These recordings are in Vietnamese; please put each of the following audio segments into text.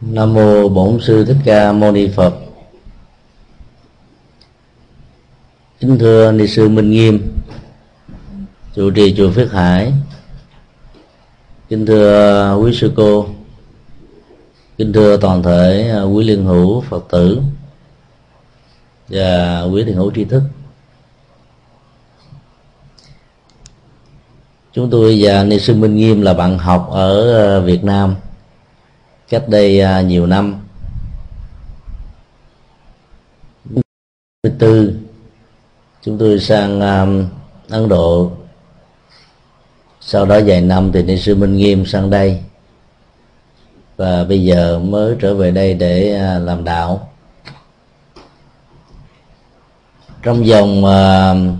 nam mô bổn sư thích ca mâu ni phật. Kính thưa ni sư minh nghiêm trụ trì chùa phước hải. Kính thưa quý sư cô. Kính thưa toàn thể à, quý liên hữu phật tử và quý thiền hữu tri thức. Chúng tôi và ni sư minh nghiêm là bạn học ở à, việt nam cách đây à, nhiều năm. Tư chúng tôi sang um, Ấn Độ. Sau đó vài năm thì ni sư Minh Nghiêm sang đây. Và bây giờ mới trở về đây để uh, làm đạo. Trong vòng uh,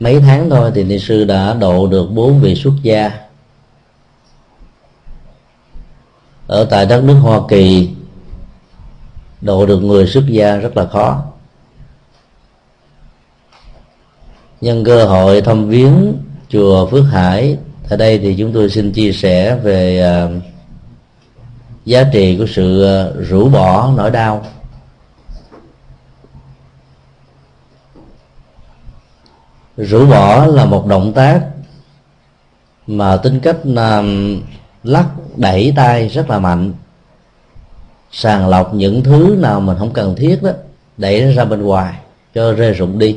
mấy tháng thôi thì ni sư đã độ được bốn vị xuất gia. Ở tại đất nước Hoa Kỳ độ được người xuất gia rất là khó. Nhân cơ hội thăm viếng chùa Phước Hải ở đây thì chúng tôi xin chia sẻ về à, giá trị của sự à, rũ bỏ nỗi đau. Rũ bỏ là một động tác mà tính cách um, lắc đẩy tay rất là mạnh. Sàng lọc những thứ nào mình không cần thiết đó đẩy nó ra bên ngoài cho rơi rụng đi.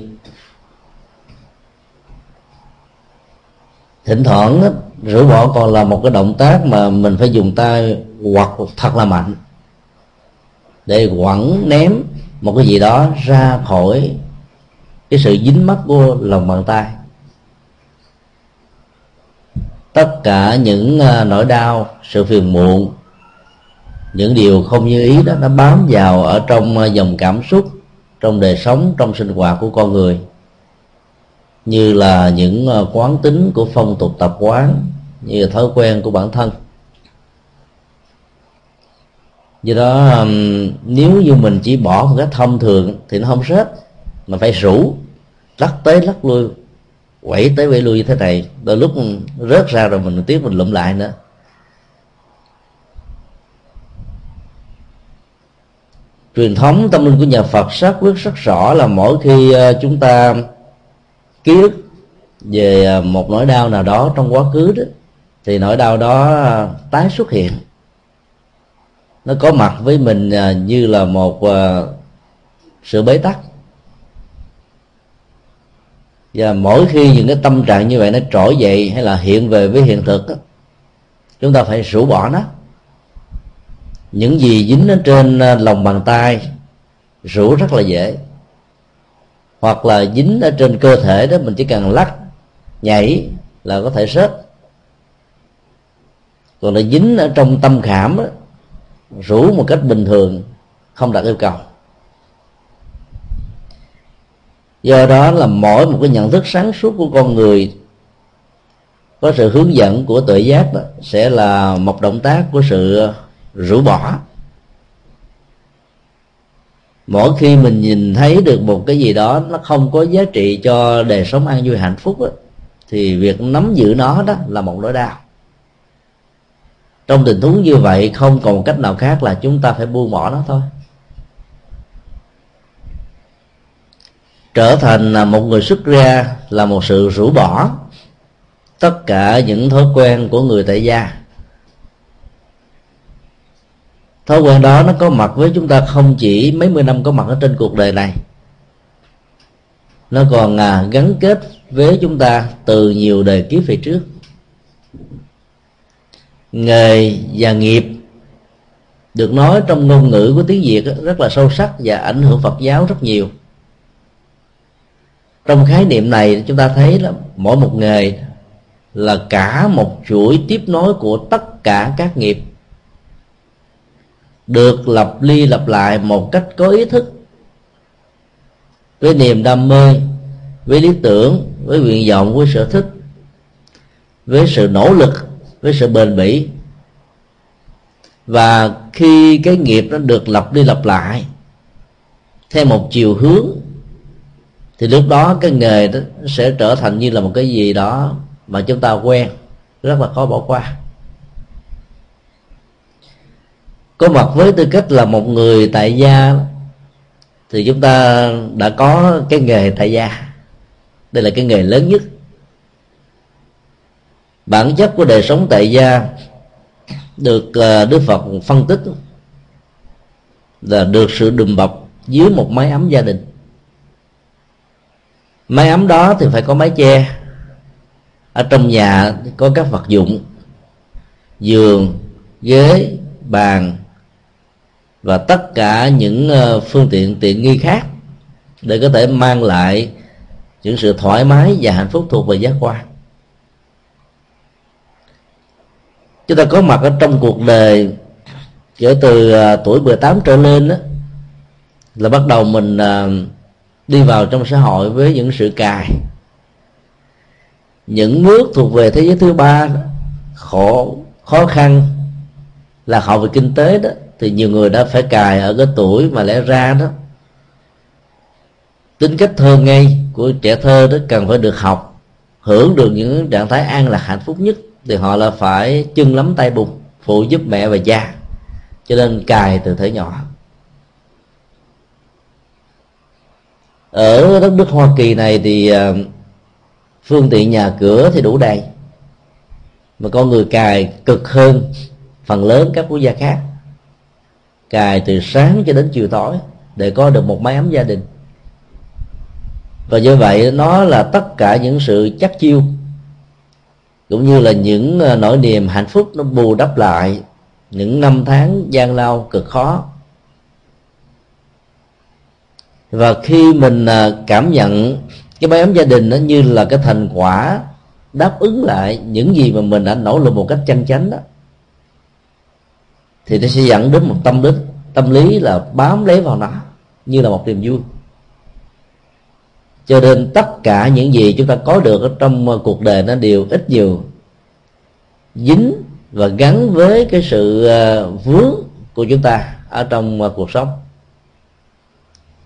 Thỉnh thoảng đó, rửa bỏ còn là một cái động tác mà mình phải dùng tay hoặc thật là mạnh để quẳng ném một cái gì đó ra khỏi cái sự dính mắc của lòng bàn tay tất cả những à, nỗi đau, sự phiền muộn, những điều không như ý đó, nó bám vào ở trong à, dòng cảm xúc, trong đời sống, trong sinh hoạt của con người. Như là những à, quán tính của phong tục tập quán, như là thói quen của bản thân. Do đó nếu như mình chỉ bỏ một cách thông thường thì nó không rớt mà phải rủ, lắc tới lắc lui quẩy tới quẩy lui như thế này, đôi lúc rớt ra rồi mình tiếp mình lụm lại nữa. Truyền thống tâm linh của nhà Phật xác quyết, rất rõ là mỗi khi ờ, chúng ta ký ức về ờ, một nỗi đau nào đó trong quá khứ đó, thì nỗi đau đó ờ, tái xuất hiện. Nó có mặt với mình như là một sự bế tắc và mỗi khi những cái tâm trạng như vậy nó trỗi dậy hay là hiện về với hiện thực đó, chúng ta phải rũ bỏ nó. Những gì dính ở trên à, lòng bàn tay rũ rất là dễ. Hoặc là dính ở trên cơ thể đó mình chỉ cần lắc nhảy là có thể rớt còn là dính ở trong tâm khảm đó, rủ một cách bình thường không đạt yêu cầu. Do đó là mỗi một cái nhận thức sáng suốt của con người có sự hướng dẫn của tự giác đó sẽ là một động tác của sự rũ bỏ. Mỗi khi mình nhìn thấy được một cái gì đó nó không có giá trị cho đời sống an vui hạnh phúc đó, thì việc nắm giữ nó đó là một nỗi đau. Trong tình huống như vậy không còn cách nào khác là chúng ta phải buông bỏ nó thôi. Trở thành một người xuất gia là một sự rũ bỏ tất cả những thói quen của người tại gia. Thói quen đó nó có mặt với chúng ta không chỉ mấy mươi năm có mặt ở trên cuộc đời này. Nó còn à, gắn kết với chúng ta từ nhiều đời kiếp về trước. Nghề và nghiệp được nói trong ngôn ngữ của tiếng việt rất là sâu sắc và ảnh hưởng phật giáo rất nhiều trong khái niệm này, chúng ta thấy là mỗi một nghề là cả một chuỗi tiếp nối của tất cả các nghiệp. Được lập ly lập lại một cách có ý thức. Với niềm đam mê, với lý tưởng, với nguyện vọng, với sở thích, với sự nỗ lực, với sự bền bỉ. Và khi cái nghiệp nó được lập đi lập lại, theo một chiều hướng thì lúc đó cái nghề đó sẽ trở thành như là một cái gì đó mà chúng ta quen, rất là khó bỏ qua. Có mặt với tư cách là một người tại gia thì chúng ta đã có cái nghề tại gia. Đây là cái nghề lớn nhất. Bản chất của đời sống tại gia được à, đức phật phân tích là được sự đùm bọc dưới một mái ấm gia đình mái ấm đó thì phải có mái che. Ở trong nhà có các vật dụng giường ghế bàn và tất cả những ờ, phương tiện tiện nghi khác để có thể mang lại những sự thoải mái và hạnh phúc thuộc về giác quan. Chúng ta có mặt ở trong cuộc đời kể từ ờ, tuổi 18 trở lên đó, là bắt đầu mình ờ, đi vào trong xã hội với những sự cài. Những nước thuộc về thế giới thứ ba, khổ, khó khăn là họ về kinh tế đó, thì nhiều người đã phải cài ở cái tuổi mà lẽ ra đó. Tính cách thơ ngây của trẻ thơ đó cần phải được học, hưởng được những trạng thái an lạc hạnh phúc nhất thì họ là phải chân lắm tay bùn phụ giúp mẹ và cha, cho nên cài từ thể nhỏ. Ở đất nước hoa kỳ này thì ờ, phương tiện nhà cửa thì đủ đầy. Mà con người cài cực hơn phần lớn các quốc gia khác. Cài từ sáng cho đến chiều tối để có được một mái ấm gia đình. Và như vậy nó là tất cả những sự chắc chiêu, cũng như là những ờ, nỗi niềm hạnh phúc nó bù đắp lại những năm tháng gian lao cực khó và khi mình à, cảm nhận cái mái ấm gia đình nó như là cái thành quả đáp ứng lại những gì mà mình đã nỗ lực một cách chân chánh đó, thì nó sẽ dẫn đến một tâm đức tâm lý là bám lấy vào nó như là một niềm vui. Cho nên tất cả những gì chúng ta có được ở trong cuộc đời nó đều ít nhiều dính và gắn với cái sự à, vướng của chúng ta ở trong à, cuộc sống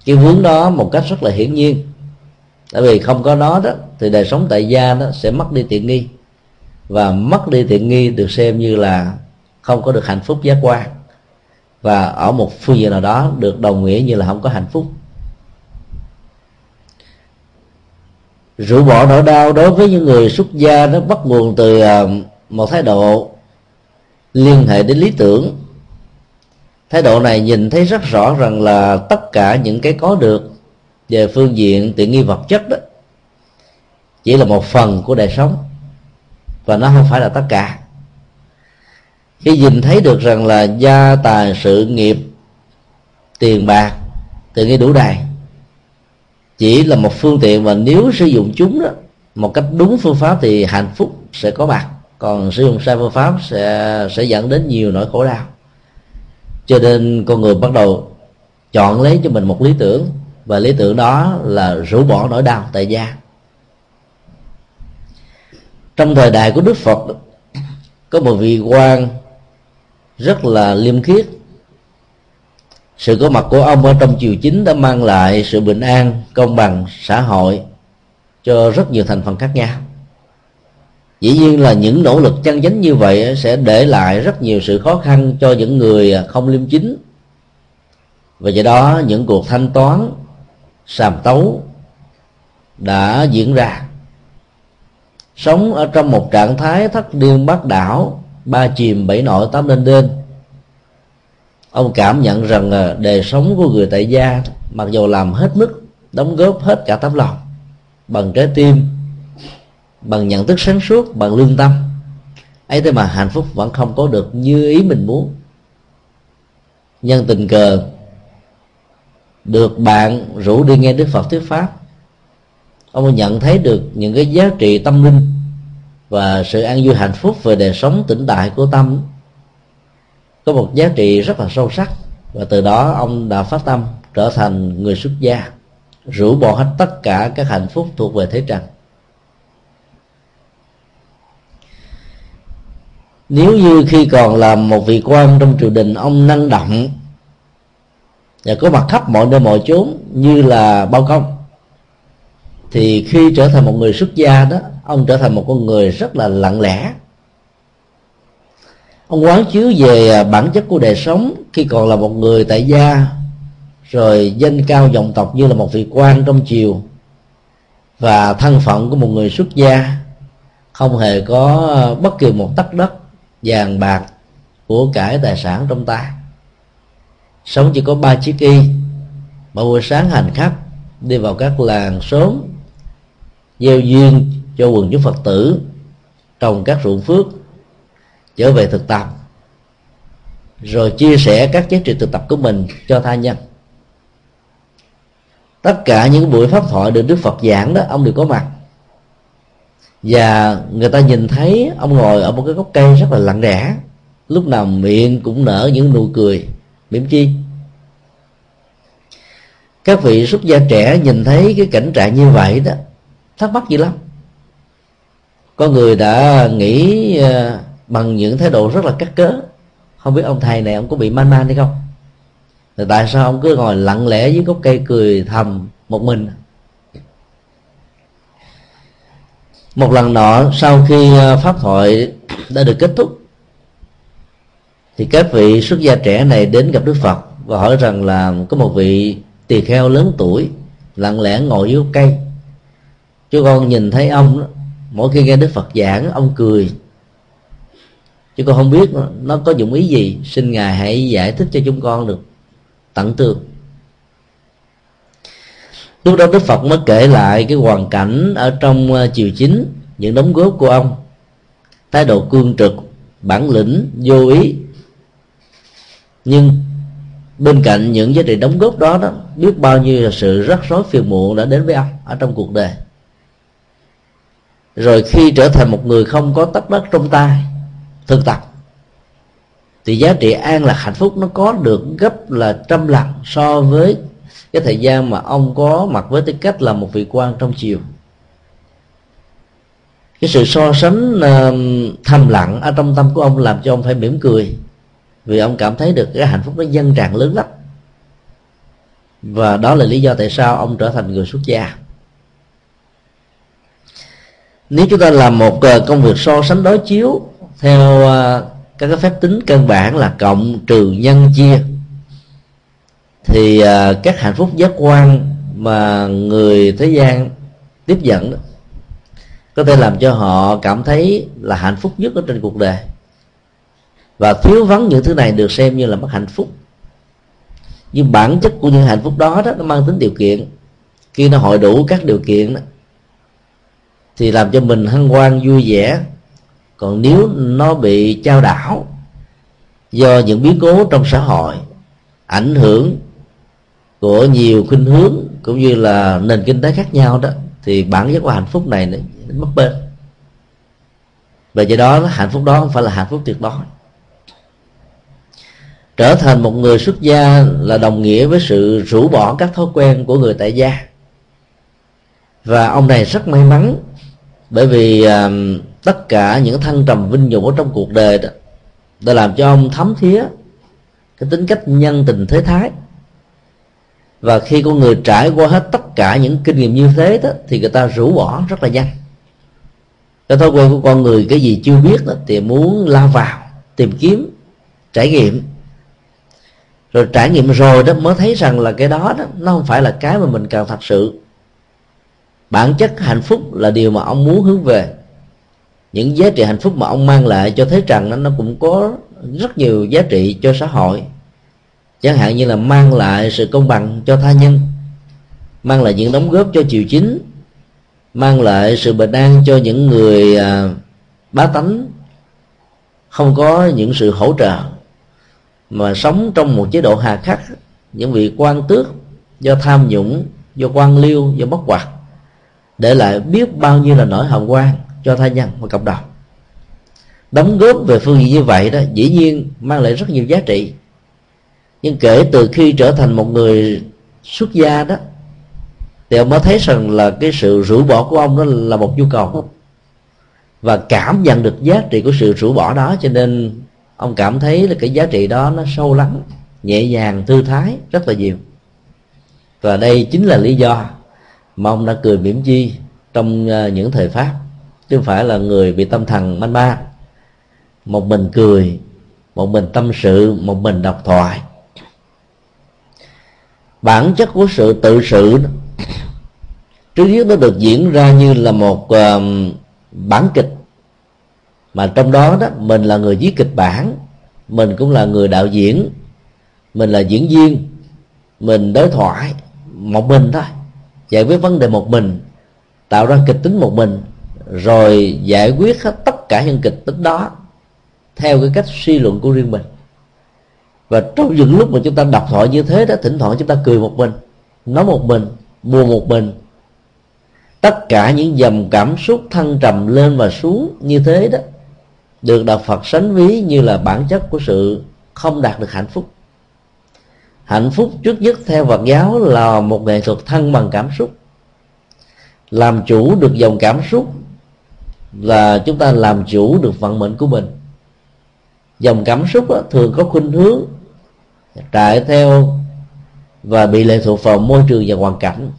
cái vướng đó một cách rất là hiển nhiên. Tại vì không có nó đó, thì đời sống tại gia nó sẽ mất đi tiện nghi. Và mất đi tiện nghi được xem như là không có được hạnh phúc giác quan và ở một phương diện nào đó được đồng nghĩa như là không có hạnh phúc. Rũ bỏ nỗi đau đối với những người xuất gia nó bắt nguồn từ à, một thái độ liên hệ đến lý tưởng thái độ này nhìn thấy rất rõ rằng là tất cả những cái có được về phương diện tiện nghi vật chất đó, chỉ là một phần của đời sống, và nó không phải là tất cả. Khi nhìn thấy được rằng là gia tài sự nghiệp, tiền bạc, tiện nghi đủ đầy, chỉ là một phương tiện và nếu sử dụng chúng đó, một cách đúng phương pháp thì hạnh phúc sẽ có mặt, còn sử dụng sai phương pháp sẽ sẽ dẫn đến nhiều nỗi khổ đau cho nên con người bắt đầu chọn lấy cho mình một lý tưởng, và lý tưởng đó là rũ bỏ nỗi đau tại gia. Trong thời đại của đức phật, có một vị quan rất là liêm khiết. Sự có mặt của ông ở trong triều chính đã mang lại sự bình an, công bằng, xã hội cho rất nhiều thành phần khác nhau dĩ nhiên là những nỗ lực chân chánh như vậy sẽ để lại rất nhiều sự khó khăn cho những người không liêm chính. Và do đó, những cuộc thanh toán, sàm tấu đã diễn ra. Sống ở trong một trạng thái thất điên bát đảo, ba chìm bảy nổi tám lên đên. Ông cảm nhận rằng à, đời sống của người tại gia, mặc dù làm hết mức, đóng góp hết cả tấm lòng bằng trái tim bằng nhận thức sáng suốt, bằng lương tâm. Ấy thế mà hạnh phúc vẫn không có được như ý mình muốn. Nhân tình cờ, được bạn rủ đi nghe đức phật thuyết pháp. Ông nhận thấy được những cái giá trị tâm linh và sự an vui hạnh phúc về đời sống tĩnh tại của tâm. Có một giá trị rất là sâu sắc và từ đó ông đã phát tâm trở thành người xuất gia, rũ bỏ hết tất cả các hạnh phúc thuộc về thế trần. Nếu như khi còn là một vị quan trong triều đình, ông năng động và có mặt khắp mọi nơi mọi chốn như là bao công, thì khi trở thành một người xuất gia đó, ông trở thành một con người rất là lặng lẽ. Ông quán chiếu về à, bản chất của đời sống khi còn là một người tại gia, rồi danh cao dòng tộc như là một vị quan trong triều và thân phận của một người xuất gia, không hề có à, bất kỳ một tấc đất vàng bạc của cải tài sản trong tay. Sống chỉ có ba chiếc y mỗi buổi sáng hành khắp, đi vào các làng xóm, gieo duyên cho quần chúng phật tử trồng các ruộng phước, trở về thực tập, rồi chia sẻ các giá trị thực tập của mình cho tha nhân. Tất cả những buổi pháp thoại được đức phật giảng đó, ông đều có mặt và người ta nhìn thấy ông ngồi ở một cái gốc cây rất là lặng lẽ. Lúc nào miệng cũng nở những nụ cười. Mỉm chi? Các vị xuất gia trẻ nhìn thấy cái cảnh trạng như vậy đó, thắc mắc gì lắm? Có người đã nghĩ ờ, bằng những thái độ rất là cắt cớ. Không biết ông thầy này ông có bị man man hay không? Tại sao ông cứ ngồi lặng lẽ dưới gốc cây cười thầm một mình? Một lần nọ sau khi ờ, pháp thoại đã được kết thúc thì các vị xuất gia trẻ này đến gặp đức phật và hỏi rằng là có một vị tỳ kheo lớn tuổi lặng lẽ ngồi dưới cây. Chú con nhìn thấy ông đó, mỗi khi nghe đức phật giảng ông cười. Chứ con không biết nó, có dụng ý gì xin ngài hãy giải thích cho chúng con được tận tường lúc đó đức phật mới kể lại cái hoàn cảnh ở trong ờ, chiều chính, những đóng góp của ông. Thái độ cương trực, bản lĩnh, vô ý. Nhưng bên cạnh những giá trị đóng góp đó đó, biết bao nhiêu là sự rắc rối phiền muộn đã đến với ông ở trong cuộc đời. Rồi khi trở thành một người không có tất đất trong tay, thực tập, thì giá trị an là hạnh phúc nó có được gấp là trăm lần so với cái thời gian mà ông có mặt với tư cách là một vị quan trong chiều cái sự so sánh uh, thầm lặng ở trong tâm của ông làm cho ông phải mỉm cười. Vì ông cảm thấy được cái hạnh phúc nó dân tràn lớn lắm. Và đó là lý do tại sao ông trở thành người xuất gia. Nếu chúng ta làm một ờ, công việc so sánh đối chiếu theo ờ, các cái phép tính căn bản là cộng trừ nhân chia thì à, các hạnh phúc giác quan mà người thế gian tiếp nhận đó, có thể làm cho họ cảm thấy là hạnh phúc nhất ở trên cuộc đời. Và thiếu vắng những thứ này được xem như là mất hạnh phúc. Nhưng bản chất của những hạnh phúc đó đó nó mang tính điều kiện. Khi nó hội đủ các điều kiện đó, thì làm cho mình hân hoan vui vẻ. Còn nếu nó bị trao đảo do những biến cố trong xã hội ảnh hưởng của nhiều khuynh hướng cũng như là nền kinh tế khác nhau đó thì bản chất của hạnh phúc này nó mất bên và do đó hạnh phúc đó không phải là hạnh phúc tuyệt đối. Trở thành một người xuất gia là đồng nghĩa với sự rũ bỏ các thói quen của người tại gia. Và ông này rất may mắn bởi vì uh, tất cả những thăng trầm vinh nhục ở trong cuộc đời đó đã làm cho ông thấm thía cái tính cách nhân tình thế thái và khi con người trải qua hết tất cả những kinh nghiệm như thế đó thì người ta rũ bỏ rất là nhanh. Cái thói quen của con người cái gì chưa biết đó, thì muốn lao vào tìm kiếm trải nghiệm. Rồi trải nghiệm rồi đó mới thấy rằng là cái đó đó nó không phải là cái mà mình cần thật sự. Bản chất hạnh phúc là điều mà ông muốn hướng về. Những giá trị hạnh phúc mà ông mang lại cho thế trần nó nó cũng có rất nhiều giá trị cho xã hội chẳng hạn như là mang lại sự công bằng cho tha nhân mang lại những đóng góp cho triều chính mang lại sự bình an cho những người à, bá tánh. Không có những sự hỗ trợ mà sống trong một chế độ hà khắc những vị quan tước do tham nhũng do quan liêu do bất quạt để lại biết bao nhiêu là nỗi hồng quan cho tha nhân và cộng đồng. Đóng góp về phương diện như vậy đó dĩ nhiên mang lại rất nhiều giá trị nhưng kể từ khi trở thành một người xuất gia đó, thì ông mới thấy rằng là cái sự rũ bỏ của ông đó là một nhu cầu. Và cảm nhận được giá trị của sự rũ bỏ đó, cho nên ông cảm thấy là cái giá trị đó nó sâu lắng, nhẹ nhàng, thư thái, rất là nhiều. Và đây chính là lý do mà ông đã cười mỉm chi trong ờ, những thời pháp. Chứ không phải là người bị tâm thần manh ba một mình cười, một mình tâm sự, một mình đọc thoại bản chất của sự tự sự trước nhất nó được diễn ra như là một uh, bản kịch. Mà trong đó đó mình là người viết kịch bản mình cũng là người đạo diễn mình là diễn viên mình đối thoại một mình thôi giải quyết vấn đề một mình tạo ra kịch tính một mình rồi giải quyết hết tất cả những kịch tính đó theo cái cách suy luận của riêng mình và trong những lúc mà chúng ta đọc thoại như thế đó thỉnh thoảng chúng ta cười một mình nói một mình buồn một mình. Tất cả những dòng cảm xúc thăng trầm lên và xuống như thế đó được đạo Phật sánh ví như là bản chất của sự không đạt được hạnh phúc. Hạnh phúc trước nhất theo Phật giáo là một nghệ thuật thăng bằng cảm xúc. Làm chủ được dòng cảm xúc là chúng ta làm chủ được vận mệnh của mình. Dòng cảm xúc đó, thường có khuynh hướng chạy theo và bị lệ thuộc vào môi trường và hoàn cảnh.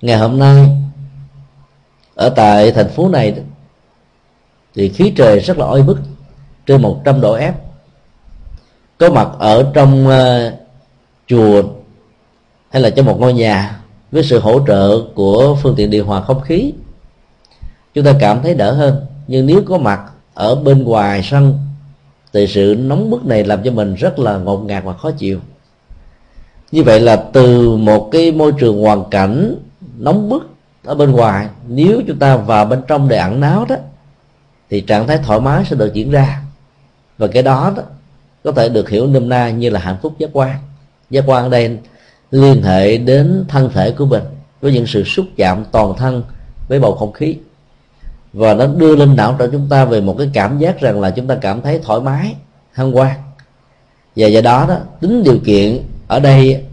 Ngày hôm nay ở tại thành phố này thì khí trời rất là oi bức trên 100 độ F. Có mặt ở trong uh, chùa hay là trong một ngôi nhà với sự hỗ trợ của phương tiện điều hòa không khí chúng ta cảm thấy đỡ hơn. Nhưng nếu có mặt ở bên ngoài sân thì sự nóng bức này làm cho mình rất là ngột ngạt và khó chịu. Như vậy là từ một cái môi trường hoàn cảnh nóng bức ở bên ngoài, nếu chúng ta vào bên trong để ẩn náu đó, thì trạng thái thoải mái sẽ được diễn ra. Và cái đó đó có thể được hiểu nôm na như là hạnh phúc giác quan. Giác quan ở đây liên hệ đến thân thể của mình với những sự xúc chạm toàn thân với bầu không khí và nó đưa lên não cho chúng ta về một cái cảm giác rằng là chúng ta cảm thấy thoải mái hân hoan và do đó đó, tính điều kiện ở đây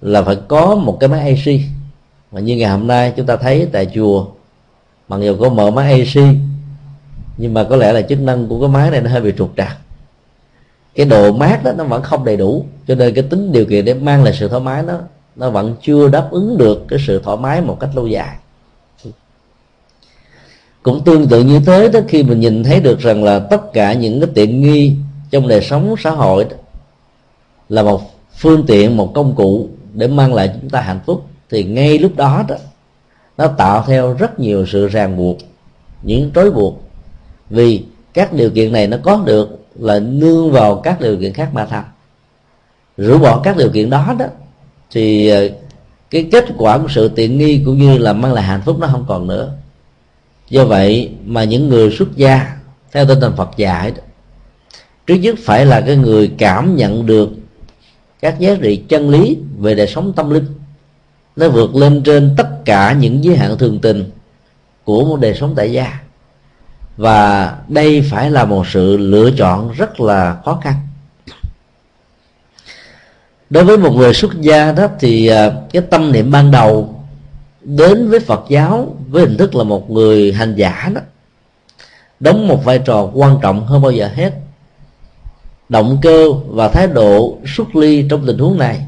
là phải có một cái máy AC mà như ngày hôm nay chúng ta thấy tại chùa, mặc dù có mở máy AC nhưng mà có lẽ là chức năng của cái máy này nó hơi bị trục trặc. Cái độ mát đó nó vẫn không đầy đủ, cho nên cái tính điều kiện để mang lại sự thoải mái đó, nó vẫn chưa đáp ứng được cái sự thoải mái một cách lâu dài cũng tương tự như thế đó khi mình nhìn thấy được rằng là tất cả những cái tiện nghi trong đời sống xã hội đó, là một phương tiện một công cụ để mang lại chúng ta hạnh phúc thì ngay lúc đó đó nó tạo theo rất nhiều sự ràng buộc những trói buộc. Vì các điều kiện này nó có được là nương vào các điều kiện khác mà thành rũ bỏ các điều kiện đó đó thì ờ, cái kết quả của sự tiện nghi cũng như là mang lại hạnh phúc nó không còn nữa do vậy mà những người xuất gia theo tinh thần Phật dạy đó, trước nhất phải là cái người cảm nhận được các giá trị chân lý về đời sống tâm linh. Nó vượt lên trên tất cả những giới hạn thường tình của một đời sống tại gia. Và đây phải là một sự lựa chọn rất là khó khăn. Đối với một người xuất gia đó thì à, cái tâm niệm ban đầu đến với Phật giáo, với hình thức là một người hành giả đó, đóng một vai trò quan trọng hơn bao giờ hết. Động cơ và thái độ xuất ly trong tình huống này,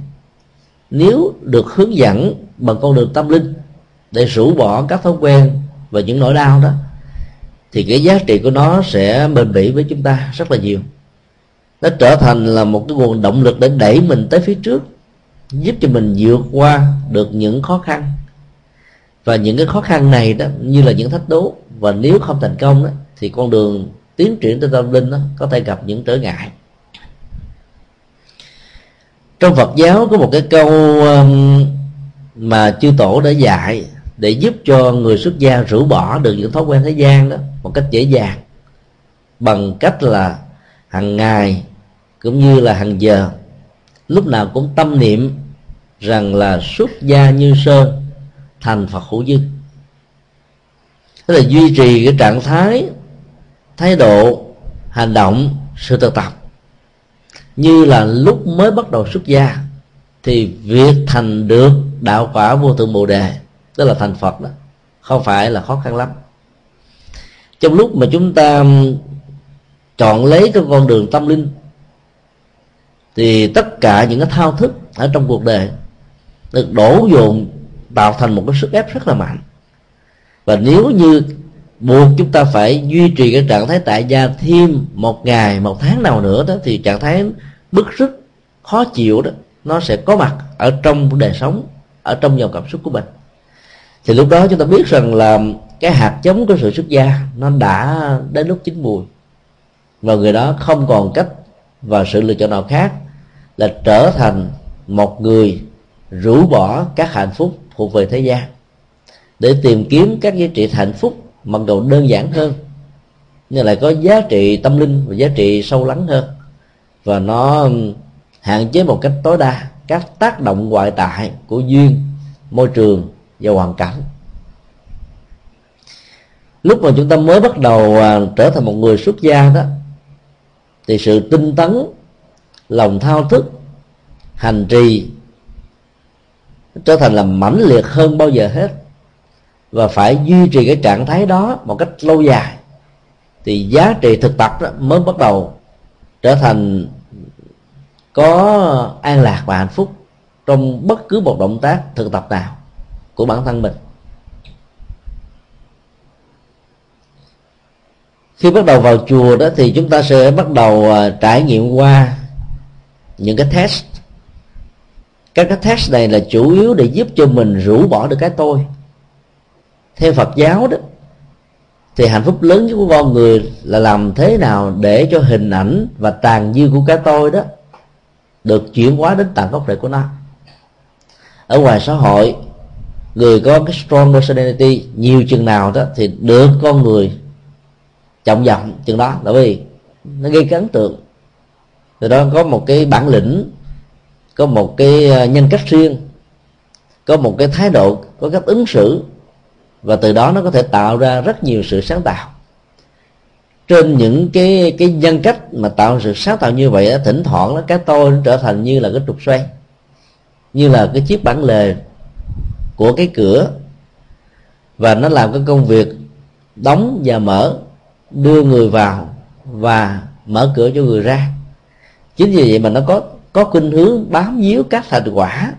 nếu được hướng dẫn bằng con đường tâm linh để rũ bỏ các thói quen và những nỗi đau đó, thì cái giá trị của nó sẽ bền bỉ với chúng ta rất là nhiều. Nó trở thành là một cái nguồn động lực để đẩy mình tới phía trước, giúp cho mình vượt qua được những khó khăn và những cái khó khăn này đó, như là những thách đố, và nếu không thành công đó thì con đường tiến triển tới tâm linh đó có thể gặp những trở ngại. Trong Phật giáo có một cái câu mà chư tổ đã dạy để giúp cho người xuất gia rũ bỏ được những thói quen thế gian đó một cách dễ dàng, bằng cách là hàng ngày cũng như là hàng giờ, lúc nào cũng tâm niệm rằng là xuất gia như sơn thành phật hữu dư tức là duy trì cái trạng thái thái độ, hành động, sự thực tập. Như là lúc mới bắt đầu xuất gia, thì việc thành được đạo quả vô thượng bồ đề, tức là thành phật đó, không phải là khó khăn lắm. Trong lúc mà chúng ta chọn lấy cái con đường tâm linh, thì tất cả những cái thao thức ở trong cuộc đời được đổ dồn tạo thành một cái sức ép rất là mạnh. Và nếu như buộc chúng ta phải duy trì cái trạng thái tại gia thêm một ngày, một tháng nào nữa đó, thì trạng thái bức rứt, khó chịu đó, nó sẽ có mặt ở trong đời sống, ở trong dòng cảm xúc của mình. Thì lúc đó chúng ta biết rằng là cái hạt giống của sự xuất gia nó đã đến lúc chín mùi. Và người đó không còn cách và sự lựa chọn nào khác là trở thành một người rũ bỏ các hạnh phúc thuộc về thế gian, để tìm kiếm các giá trị hạnh phúc, mặc dù đơn giản hơn, nhưng lại có giá trị tâm linh và giá trị sâu lắng hơn. Và nó hạn chế một cách tối đa các tác động ngoại tại của duyên, môi trường và hoàn cảnh. Lúc mà chúng ta mới bắt đầu à, trở thành một người xuất gia đó, thì sự tinh tấn, lòng thao thức, hành trì trở thành là mãnh liệt hơn bao giờ hết. Và phải duy trì cái trạng thái đó một cách lâu dài. Thì giá trị thực tập đó mới bắt đầu trở thành có an lạc và hạnh phúc trong bất cứ một động tác thực tập nào của bản thân mình. Khi bắt đầu vào chùa đó thì chúng ta sẽ bắt đầu à, trải nghiệm qua những cái test các cái test này là chủ yếu để giúp cho mình rũ bỏ được cái tôi. Theo phật giáo đó, thì hạnh phúc lớn nhất của con người là làm thế nào để cho hình ảnh và tàn dư của cái tôi đó được chuyển hóa đến tận gốc rễ của nó. Ở ngoài xã hội, người có cái strong personality nhiều chừng nào đó thì được con người trọng vọng chừng đó tại vì nó gây cái ấn tượng. Từ đó có một cái bản lĩnh có một cái ờ, nhân cách riêng, có một cái thái độ, có cách ứng xử, và từ đó nó có thể tạo ra rất nhiều sự sáng tạo. Trên những cái cái nhân cách mà tạo sự sáng tạo như vậy thỉnh thoảng nó cái tôi nó trở thành như là cái trục xoay, như là cái chiếc bản lề của cái cửa, và nó làm cái công việc đóng và mở, đưa người vào và mở cửa cho người ra. Chính vì vậy mà nó có có khuynh hướng bám víu các thành quả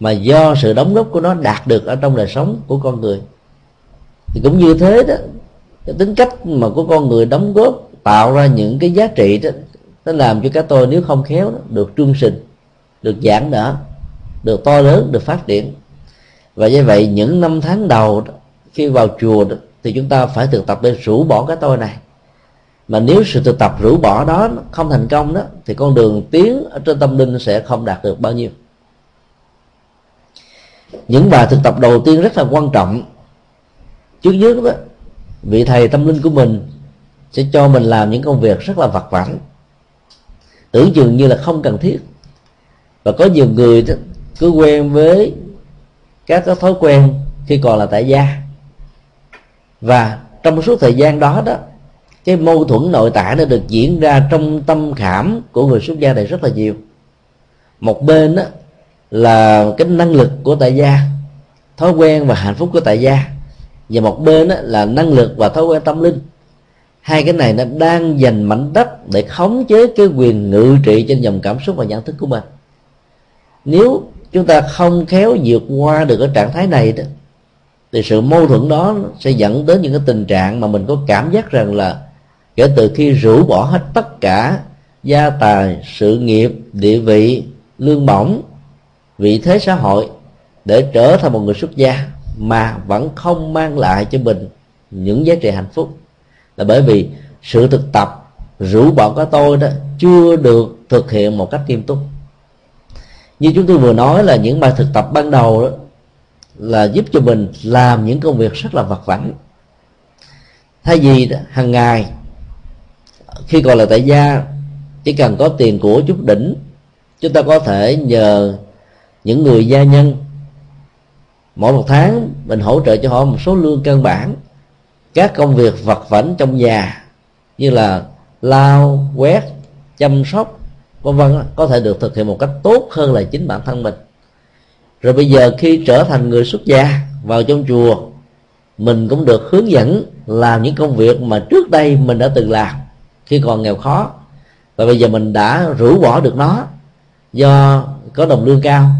mà do sự đóng góp của nó đạt được ở trong đời sống của con người. Thì cũng như thế đó cái tính cách mà của con người đóng góp tạo ra những cái giá trị đó nó làm cho cái tôi nếu không khéo đó, được trương sinh được giãn nở được to lớn được phát triển. Và như vậy những năm tháng đầu đó, khi vào chùa đó, thì chúng ta phải thực tập để rũ bỏ cái tôi này mà nếu sự thực tập rũ bỏ đó không thành công đó thì con đường tiến ở trên tâm linh sẽ không đạt được bao nhiêu. Những bài thực tập đầu tiên rất là quan trọng. Trước nhất đó vị thầy tâm linh của mình sẽ cho mình làm những công việc rất là vặt vãnh. Tưởng chừng như là không cần thiết. Và có nhiều người đó, cứ quen với các cái thói quen khi còn là tại gia. Và trong suốt thời gian đó đó cái mâu thuẫn nội tại nó được diễn ra trong tâm khảm của người xuất gia này rất là nhiều. Một bên đó là cái năng lực của tại gia, thói quen và hạnh phúc của tại gia. Và một bên đó là năng lực và thói quen tâm linh. Hai cái này nó đang dành mảnh đất để khống chế cái quyền ngự trị trên dòng cảm xúc và nhận thức của mình. Nếu chúng ta không khéo vượt qua được cái trạng thái này đó, thì sự mâu thuẫn đó sẽ dẫn đến những cái tình trạng mà mình có cảm giác rằng là kể từ khi rũ bỏ hết tất cả gia tài, sự nghiệp, địa vị, lương bổng, vị thế xã hội để trở thành một người xuất gia mà vẫn không mang lại cho mình những giá trị hạnh phúc. Là bởi vì sự thực tập rũ bỏ của tôi đó chưa được thực hiện một cách nghiêm túc. Như chúng tôi vừa nói là những bài thực tập ban đầu đó là giúp cho mình làm những công việc rất là vật vãnh. Thay vì hàng ngày khi còn là tại gia, chỉ cần có tiền của chút đỉnh, chúng ta có thể nhờ những người gia nhân. Mỗi một tháng, mình hỗ trợ cho họ một số lương căn bản. Các công việc vật vãnh trong nhà, như là lao quét, chăm sóc, vân vân có thể được thực hiện một cách tốt hơn là chính bản thân mình. Rồi bây giờ khi trở thành người xuất gia, vào trong chùa, mình cũng được hướng dẫn làm những công việc mà trước đây mình đã từng làm khi còn nghèo khó. Và bây giờ mình đã rũ bỏ được nó, do có đồng lương cao,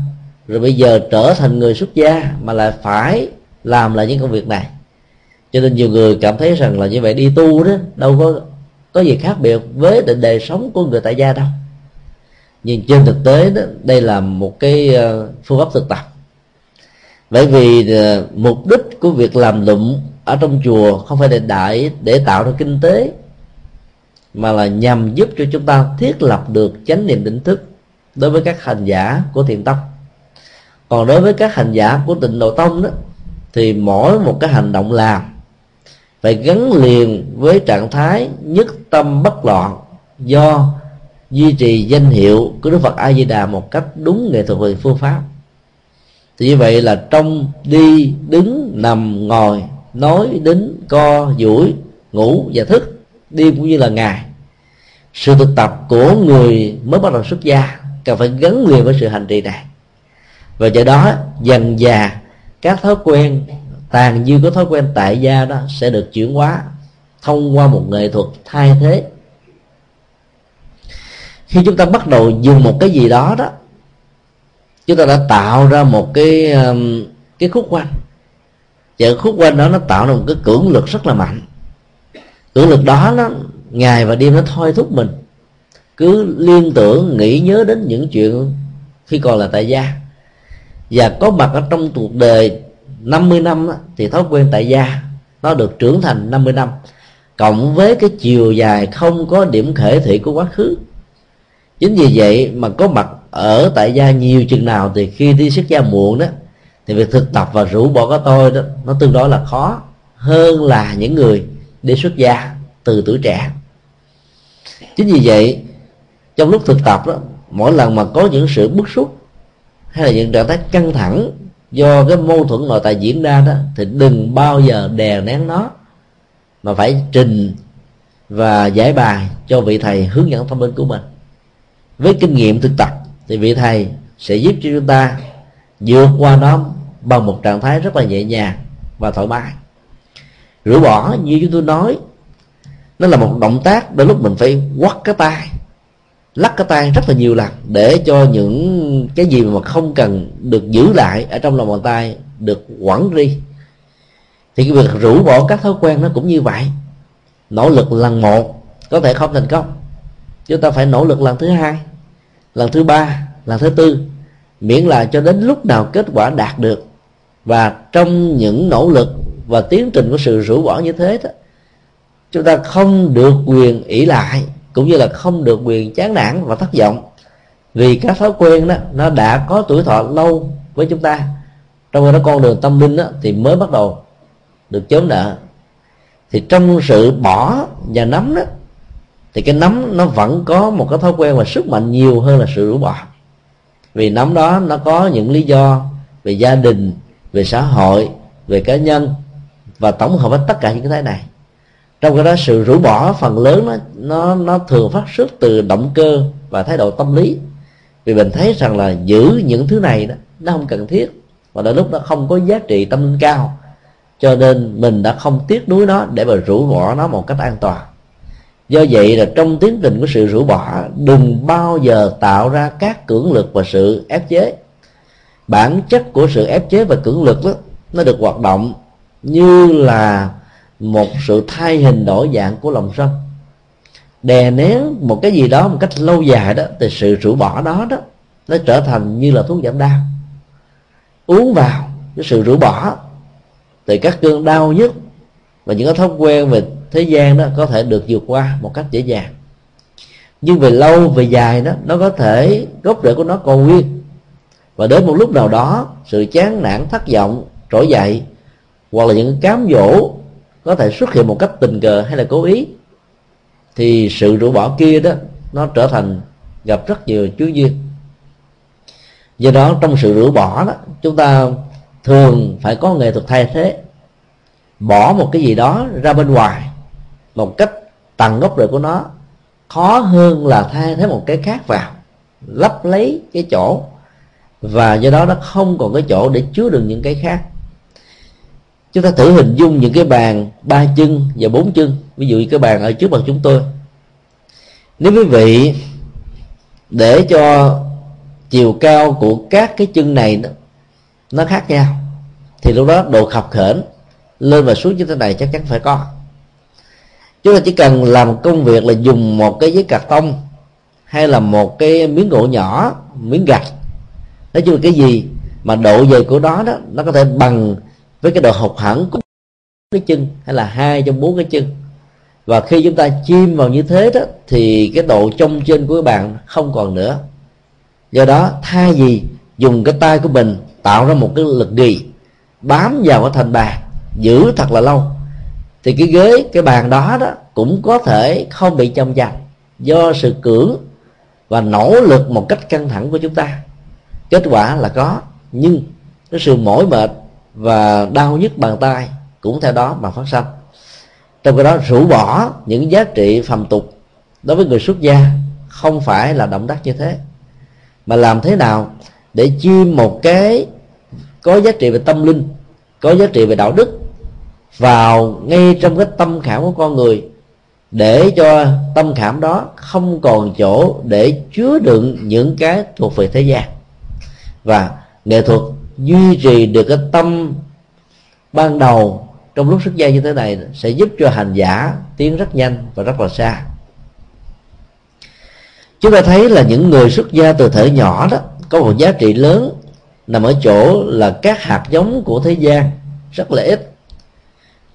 rồi bây giờ trở thành người xuất gia mà lại phải làm lại những công việc này. Cho nên nhiều người cảm thấy rằng là như vậy đi tu đó, đâu có có gì khác biệt với định đề sống của người tại gia đâu. Nhưng trên thực tế đó, đây là một cái ờ, phương pháp thực tập. Bởi vì ờ, mục đích của việc làm lụng ở trong chùa không phải để đại để tạo ra kinh tế mà là nhằm giúp cho chúng ta thiết lập được chánh niệm định thức đối với các hành giả của thiền tông. Còn đối với các hành giả của tịnh độ tông đó, thì mỗi một cái hành động làm phải gắn liền với trạng thái nhất tâm bất loạn do duy trì danh hiệu của Đức Phật A Di Đà một cách đúng nghệ thuật về phương pháp. Thì như vậy là trong đi, đứng, nằm, ngồi, nói đính co, duỗi, ngủ và thức đêm cũng như là ngày. Sự thực tập của người mới bắt đầu xuất gia cần phải gắn liền với sự hành trì này. Và do đó, dần già các thói quen, tàn dư của thói quen tại gia đó sẽ được chuyển hóa thông qua một nghệ thuật thay thế. Khi chúng ta bắt đầu dùng một cái gì đó đó, chúng ta đã tạo ra một cái um, cái khúc quanh. Và khúc quanh đó nó tạo ra một cái cưỡng lực rất là mạnh cưỡng lực đó nó, ngày và đêm nó thôi thúc mình. Cứ liên tưởng, nghĩ nhớ đến những chuyện khi còn là tại gia. Và có mặt ở trong cuộc đời 50 năm thì thói quen tại gia nó được trưởng thành 50 năm. Cộng với cái chiều dài không có điểm khể thị của quá khứ. Chính vì vậy mà có mặt ở tại gia nhiều chừng nào thì khi đi xuất gia muộn đó, thì việc thực tập và rũ bỏ cái tôi đó, nó tương đối là khó hơn là những người đi xuất gia từ tuổi trẻ. Chính vì vậy, trong lúc thực tập đó, mỗi lần mà có những sự bức xúc hay là những trạng thái căng thẳng do cái mâu thuẫn nội tại diễn ra đó, thì đừng bao giờ đè nén nó, mà phải trình và giải bài cho vị thầy hướng dẫn thông minh của mình. Với kinh nghiệm thực tập, thì vị thầy sẽ giúp cho chúng ta vượt qua nó bằng một trạng thái rất là nhẹ nhàng và thoải mái rửa bỏ như chúng tôi nói. Nó là một động tác đôi lúc mình phải quắt cái tay, lắc cái tay rất là nhiều lần để cho những cái gì mà không cần được giữ lại ở trong lòng bàn tay được quẳng đi thì cái việc rũ bỏ các thói quen nó cũng như vậy. Nỗ lực lần một có thể không thành công. Chúng ta phải nỗ lực lần thứ hai, lần thứ ba, lần thứ tư, miễn là cho đến lúc nào kết quả đạt được. Và trong những nỗ lực và tiến trình của sự rũ bỏ như thế đó chúng ta không được quyền ỷ lại cũng như là không được quyền chán nản và thất vọng. Vì các thói quen đó nó đã có tuổi thọ lâu với chúng ta. Trong đó con đường tâm linh đó, thì mới bắt đầu được chống nợ thì trong sự bỏ và nắm đó thì cái nắm nó vẫn có một cái thói quen và sức mạnh nhiều hơn là sự rũ bỏ. Vì nắm đó nó có những lý do về gia đình về xã hội về cá nhân và tổng hợp hết tất cả những cái thế này. Trong cái đó sự rũ bỏ phần lớn nó nó nó thường phát xuất từ động cơ và thái độ tâm lý. Vì mình thấy rằng là giữ những thứ này đó, nó không cần thiết. Và đôi lúc nó không có giá trị tâm linh cao. Cho nên mình đã không tiếc nuối nó để mà rũ bỏ nó một cách an toàn. Do vậy là trong tiến trình của sự rũ bỏ, đừng bao giờ tạo ra các cưỡng lực và sự ép chế. Bản chất của sự ép chế và cưỡng lực đó, nó được hoạt động như là một sự thay hình đổi dạng của lòng sân. Đè nén một cái gì đó một cách lâu dài đó, thì sự rũ bỏ đó đó, nó trở thành như là thuốc giảm đau. Uống vào, cái sự rũ bỏ, thì các cơn đau nhất và những cái thói quen về thế gian đó có thể được vượt qua một cách dễ dàng. Nhưng về lâu, về dài đó, nó có thể gốc rễ của nó còn nguyên. Và đến một lúc nào đó, sự chán nản, thất vọng, trỗi dậy hoặc là những cám dỗ có thể xuất hiện một cách tình cờ hay là cố ý, thì sự rũ bỏ kia đó, nó trở thành gặp rất nhiều chú duyên. Do đó, trong sự rũ bỏ đó, chúng ta thường phải có nghệ thuật thay thế, bỏ một cái gì đó ra bên ngoài một cách tầng gốc rễ của nó, khó hơn là thay thế một cái khác vào, lấp lấy cái chỗ, và do đó nó không còn cái chỗ để chứa đựng những cái khác chúng ta thử hình dung những cái bàn ba chân và bốn chân. Ví dụ như cái bàn ở trước mặt chúng tôi. Nếu quý vị để cho chiều cao của các cái chân này nó, nó khác nhau thì lúc đó độ khập khểnh lên và xuống như thế này chắc chắn phải có. Chúng ta chỉ cần làm công việc là dùng một cái giấy cạc tông hay là một cái miếng gỗ nhỏ miếng gạch. Nói chung là cái gì mà độ dày của nó đó nó có thể bằng với cái độ học hẳn của cái chân hay là hai trong bốn cái chân. Và khi chúng ta chim vào như thế đó, thì cái độ trong trên của các bạn không còn nữa. Do đó, thay vì dùng cái tay của mình tạo ra một cái lực đì bám vào cái thành bàn, giữ thật là lâu, thì cái ghế, cái bàn đó đó cũng có thể không bị chông chặt do sự cưỡng và nỗ lực một cách căng thẳng của chúng ta. Kết quả là có, nhưng cái sự mỏi mệt và đau nhức bàn tay cũng theo đó mà phát sinh trong cái đó, rũ bỏ những giá trị phàm tục đối với người xuất gia không phải là động đắc như thế, mà làm thế nào để chiêm một cái có giá trị về tâm linh, có giá trị về đạo đức vào ngay trong cái tâm khảm của con người, để cho tâm khảm đó không còn chỗ để chứa đựng những cái thuộc về thế gian. Và nghệ thuật duy trì được cái tâm ban đầu trong lúc xuất gia như thế này sẽ giúp cho hành giả tiến rất nhanh và rất là xa. Chúng ta thấy là những người xuất gia từ thể nhỏ đó có một giá trị lớn, nằm ở chỗ là các hạt giống của thế gian rất là ít.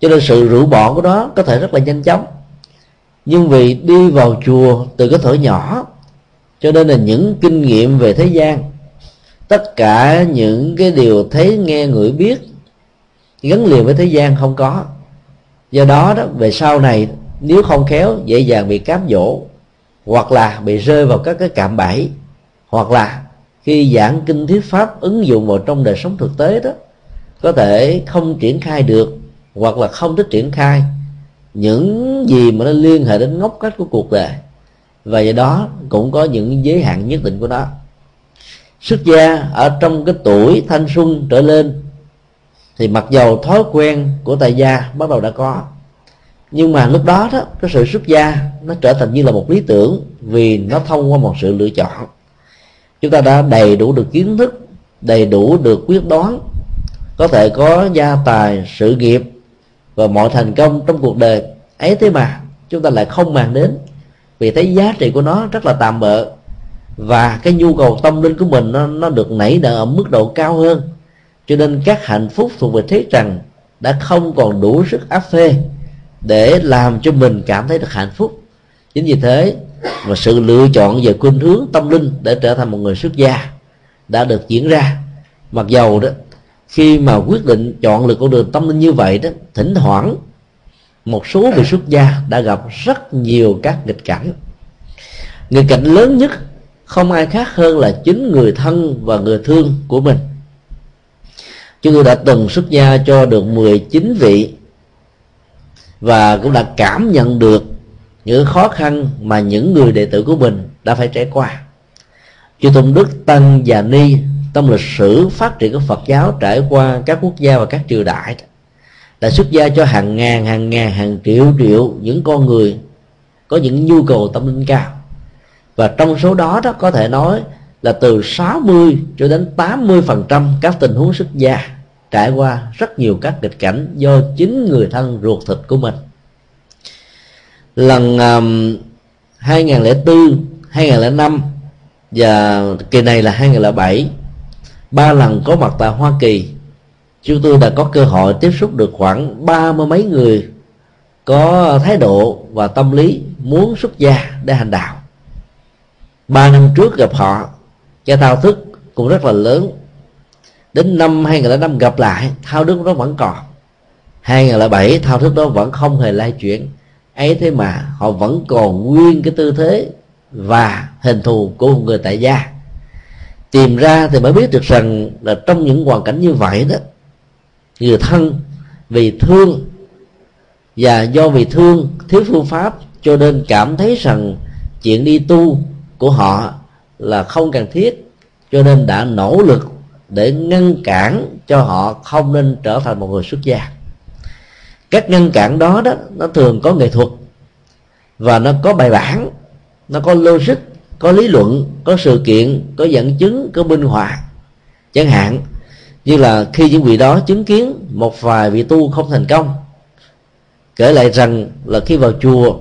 Cho nên sự rũ bỏ của đó có thể rất là nhanh chóng. Nhưng vì đi vào chùa từ cái tuổi nhỏ, cho nên là những kinh nghiệm về thế gian tất cả những cái điều thấy nghe người biết, gắn liền với thế gian không có. Do đó đó, về sau này, nếu không khéo, dễ dàng bị cám dỗ, hoặc là bị rơi vào các cái cạm bẫy, hoặc là khi giảng kinh thuyết pháp ứng dụng vào trong đời sống thực tế đó, có thể không triển khai được, hoặc là không thích triển khai. Những gì mà nó liên hệ đến ngóc cách của cuộc đời. Và do đó, cũng có những giới hạn nhất định của nó xuất gia ở trong cái tuổi thanh xuân trở lên, thì mặc dầu thói quen của tại gia bắt đầu đã có, nhưng mà lúc đó đó, cái sự xuất gia nó trở thành như là một lý tưởng vì nó thông qua một sự lựa chọn. Chúng ta đã đầy đủ được kiến thức, đầy đủ được quyết đoán, có thể có gia tài, sự nghiệp và mọi thành công trong cuộc đời. Ấy thế mà, chúng ta lại không màng đến, vì thấy giá trị của nó rất là tạm bợ và cái nhu cầu tâm linh của mình nó, nó được nảy nở ở mức độ cao hơn. Cho nên các hạnh phúc thuộc về thế trần đã không còn đủ sức áp phê để làm cho mình cảm thấy được hạnh phúc. Chính vì thế mà sự lựa chọn về khuynh hướng tâm linh để trở thành một người xuất gia đã được diễn ra. Mặc dầu đó khi mà quyết định chọn lựa con đường tâm linh như vậy đó thỉnh thoảng một số người xuất gia đã gặp rất nhiều các nghịch cảnh. Nghịch cảnh lớn nhất không ai khác hơn là chính người thân và người thương của mình. Chúng tôi đã từng xuất gia cho được 19 vị và cũng đã cảm nhận được những khó khăn mà những người đệ tử của mình đã phải trải qua. Chư tôn đức tăng và ni, trong lịch sử phát triển của phật giáo trải qua các quốc gia và các triều đại, đã xuất gia cho hàng ngàn hàng ngàn, hàng triệu triệu những con người có những nhu cầu tâm linh cao và trong số đó đó có thể nói là từ 60 cho đến 80 phần trăm các tình huống xuất gia trải qua rất nhiều các nghịch cảnh do chính người thân ruột thịt của mình. Lần um, 2004 2005 và kỳ này là 2007 ba lần có mặt tại Hoa Kỳ chúng tôi đã có cơ hội tiếp xúc được khoảng ba mươi mấy người có thái độ và tâm lý muốn xuất gia để hành đạo ba năm trước gặp họ cái thao thức cũng rất là lớn. Đến năm 2005 gặp lại, thao thức đó vẫn còn. 2007 thao thức đó vẫn không hề lai chuyển. Ấy thế mà họ vẫn còn nguyên cái tư thế và hình thù của một người tại gia. Tìm ra thì mới biết được rằng là trong những hoàn cảnh như vậy đó, người thân vì thương và do vì thương thiếu phương pháp cho nên cảm thấy rằng chuyện đi tu của họ là không cần thiết, cho nên đã nỗ lực để ngăn cản cho họ không nên trở thành một người xuất gia. Các ngăn cản đó đó, nó thường có nghệ thuật và nó có bài bản, nó có logic, có lý luận, có sự kiện, có dẫn chứng, có minh họa. Chẳng hạn như là khi những vị đó chứng kiến một vài vị tu không thành công, kể lại rằng là khi vào chùa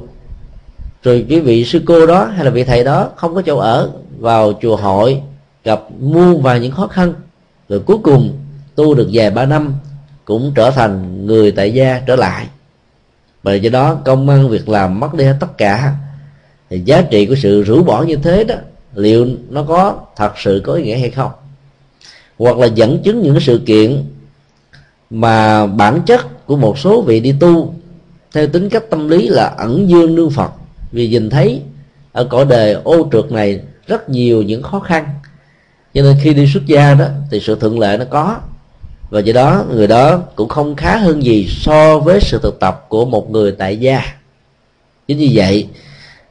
rồi cái vị sư cô đó hay là vị thầy đó không có chỗ ở, vào chùa hội gặp muôn vài những khó khăn. Rồi cuối cùng tu được vài ba năm cũng trở thành người tại gia trở lại. Và do đó công ăn việc làm mất đi hết tất cả. Thì giá trị của sự rũ bỏ như thế đó, liệu nó có thật sự có ý nghĩa hay không? Hoặc là dẫn chứng những sự kiện mà bản chất của một số vị đi tu, theo tính cách tâm lý là ẩn dương nương phật vì nhìn thấy ở cõi đời ô trượt này rất nhiều những khó khăn. Cho nên khi đi xuất gia đó thì sự thuận lợi nó có. Và do đó người đó cũng không khá hơn gì so với sự thực tập của một người tại gia. Chính như vậy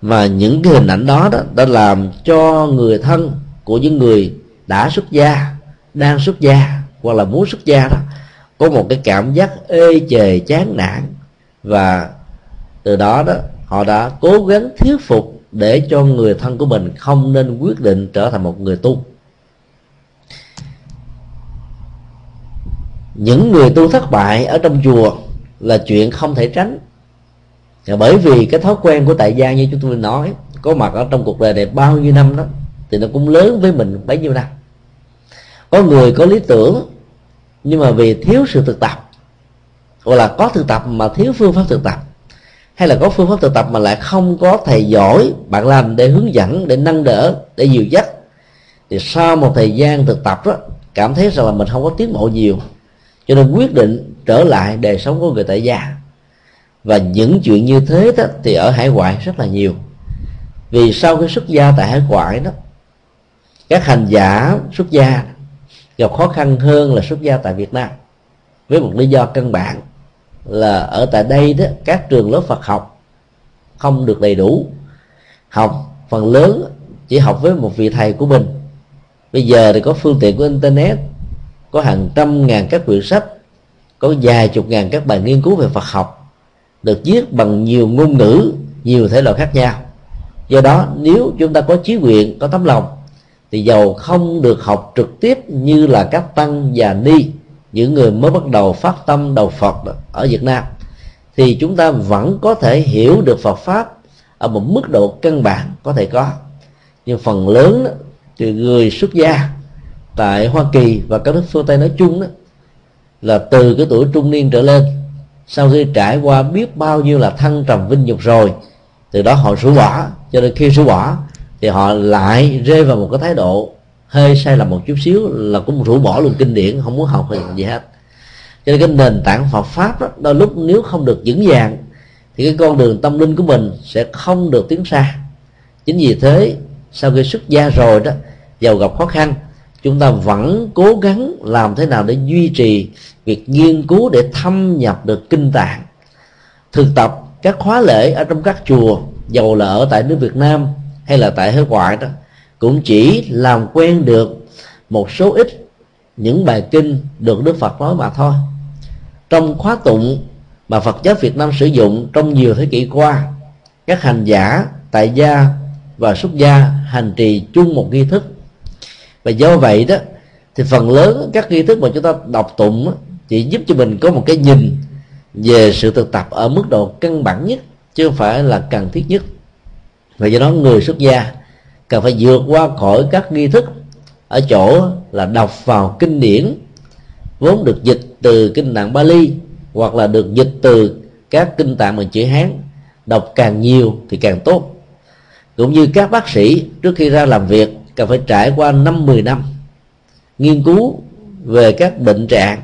mà những cái hình ảnh đó, đó đã làm cho người thân của những người đã xuất gia đang xuất gia hoặc là muốn xuất gia đó có một cái cảm giác ê chề chán nản. Và từ đó đó họ đã cố gắng thuyết phục để cho người thân của mình không nên quyết định trở thành một người tu. Những người tu thất bại ở trong chùa là chuyện không thể tránh. Bởi vì cái thói quen của tại gia như chúng tôi nói, có mặt ở trong cuộc đời này bao nhiêu năm đó, thì nó cũng lớn với mình bấy nhiêu năm. Có người có lý tưởng, nhưng mà vì thiếu sự thực tập hoặc là có thực tập mà thiếu phương pháp thực tập hay là có phương pháp thực tập mà lại không có thầy giỏi bạn làm để hướng dẫn, để nâng đỡ, để dìu dắt? Thì sau một thời gian thực tập đó cảm thấy rằng là mình không có tiến bộ nhiều. Cho nên quyết định trở lại đời sống của người tại gia. Và những chuyện như thế đó thì ở hải ngoại rất là nhiều. Vì sau khi xuất gia tại hải ngoại đó, các hành giả xuất gia gặp khó khăn hơn là xuất gia tại Việt Nam, với một lý do căn bản là ở tại đây đó, các trường lớp Phật học không được đầy đủ. Học phần lớn chỉ học với một vị thầy của mình. Bây giờ thì có phương tiện của internet, có hàng trăm ngàn các quyển sách, có vài chục ngàn các bài nghiên cứu về Phật học được viết bằng nhiều ngôn ngữ, nhiều thể loại khác nhau. Do đó, nếu chúng ta có chí nguyện, có tấm lòng, thì dầu không được học trực tiếp như là các tăng và ni những người mới bắt đầu phát tâm đầu Phật ở Việt Nam thì chúng ta vẫn có thể hiểu được Phật pháp ở một mức độ căn bản có thể có. Nhưng phần lớn đó, thì người xuất gia tại Hoa Kỳ và các nước phương Tây nói chung đó là từ cái tuổi trung niên trở lên sau khi trải qua biết bao nhiêu là thăng trầm vinh nhục rồi từ đó họ rũ bỏ. Cho nên khi rũ bỏ thì họ lại rơi vào một cái thái độ hơi sai lầm một chút xíu là cũng rũ bỏ luôn kinh điển không muốn học gì hết. Cho nên cái nền tảng Phật pháp đó, đôi lúc nếu không được vững vàng thì cái con đường tâm linh của mình sẽ không được tiến xa. Chính vì thế sau khi xuất gia rồi đó giàu gặp khó khăn chúng ta vẫn cố gắng làm thế nào để duy trì việc nghiên cứu để thâm nhập được kinh tạng. Thực tập các khóa lễ ở trong các chùa dầu là ở tại nước Việt Nam hay là tại hải ngoại đó cũng chỉ làm quen được một số ít những bài kinh được Đức Phật nói mà thôi. Trong khóa tụng mà Phật giáo Việt Nam sử dụng trong nhiều thế kỷ qua, các hành giả tại gia và xuất gia hành trì chung một nghi thức. Và do vậy đó, thì phần lớn các nghi thức mà chúng ta đọc tụng chỉ giúp cho mình có một cái nhìn về sự thực tập ở mức độ căn bản nhất, chứ không phải là cần thiết nhất. Và do đó người xuất gia cần phải vượt qua khỏi các nghi thức. Ở chỗ là đọc vào kinh điển, vốn được dịch từ kinh tạng Bali, hoặc là được dịch từ các kinh tạng bằng chữ Hán. Đọc càng nhiều thì càng tốt. Cũng như các bác sĩ, trước khi ra làm việc, cần phải trải qua năm 10 năm nghiên cứu về các bệnh trạng.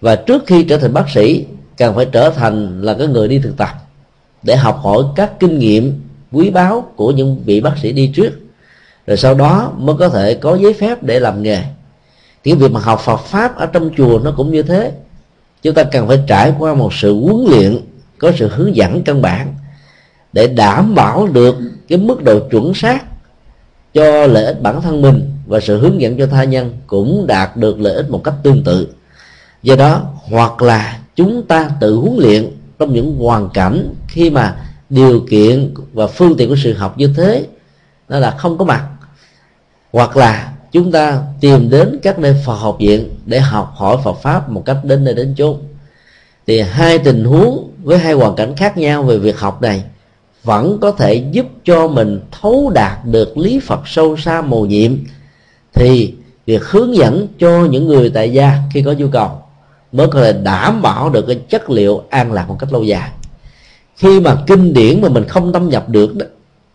Và trước khi trở thành bác sĩ, cần phải trở thành là cái người đi thực tập để học hỏi các kinh nghiệm quý báu của những vị bác sĩ đi trước. Rồi sau đó mới có thể có giấy phép để làm nghề. Cái việc mà học Phật pháp ở trong chùa nó cũng như thế. Chúng ta cần phải trải qua một sự huấn luyện, có sự hướng dẫn căn bản để đảm bảo được cái mức độ chuẩn xác cho lợi ích bản thân mình và sự hướng dẫn cho tha nhân cũng đạt được lợi ích một cách tương tự. Do đó, hoặc là chúng ta tự huấn luyện trong những hoàn cảnh khi mà điều kiện và phương tiện của sự học như thế, nó là không có mặt. Hoặc là chúng ta tìm đến các nơi Phật học viện để học hỏi Phật pháp một cách đến nơi đến chốn. Thì hai tình huống với hai hoàn cảnh khác nhau về việc học này vẫn có thể giúp cho mình thấu đạt được lý Phật sâu xa mầu nhiệm. Thì việc hướng dẫn cho những người tại gia khi có nhu cầu mới có thể đảm bảo được cái chất liệu an lạc một cách lâu dài khi mà kinh điển mà mình không tâm nhập được đó,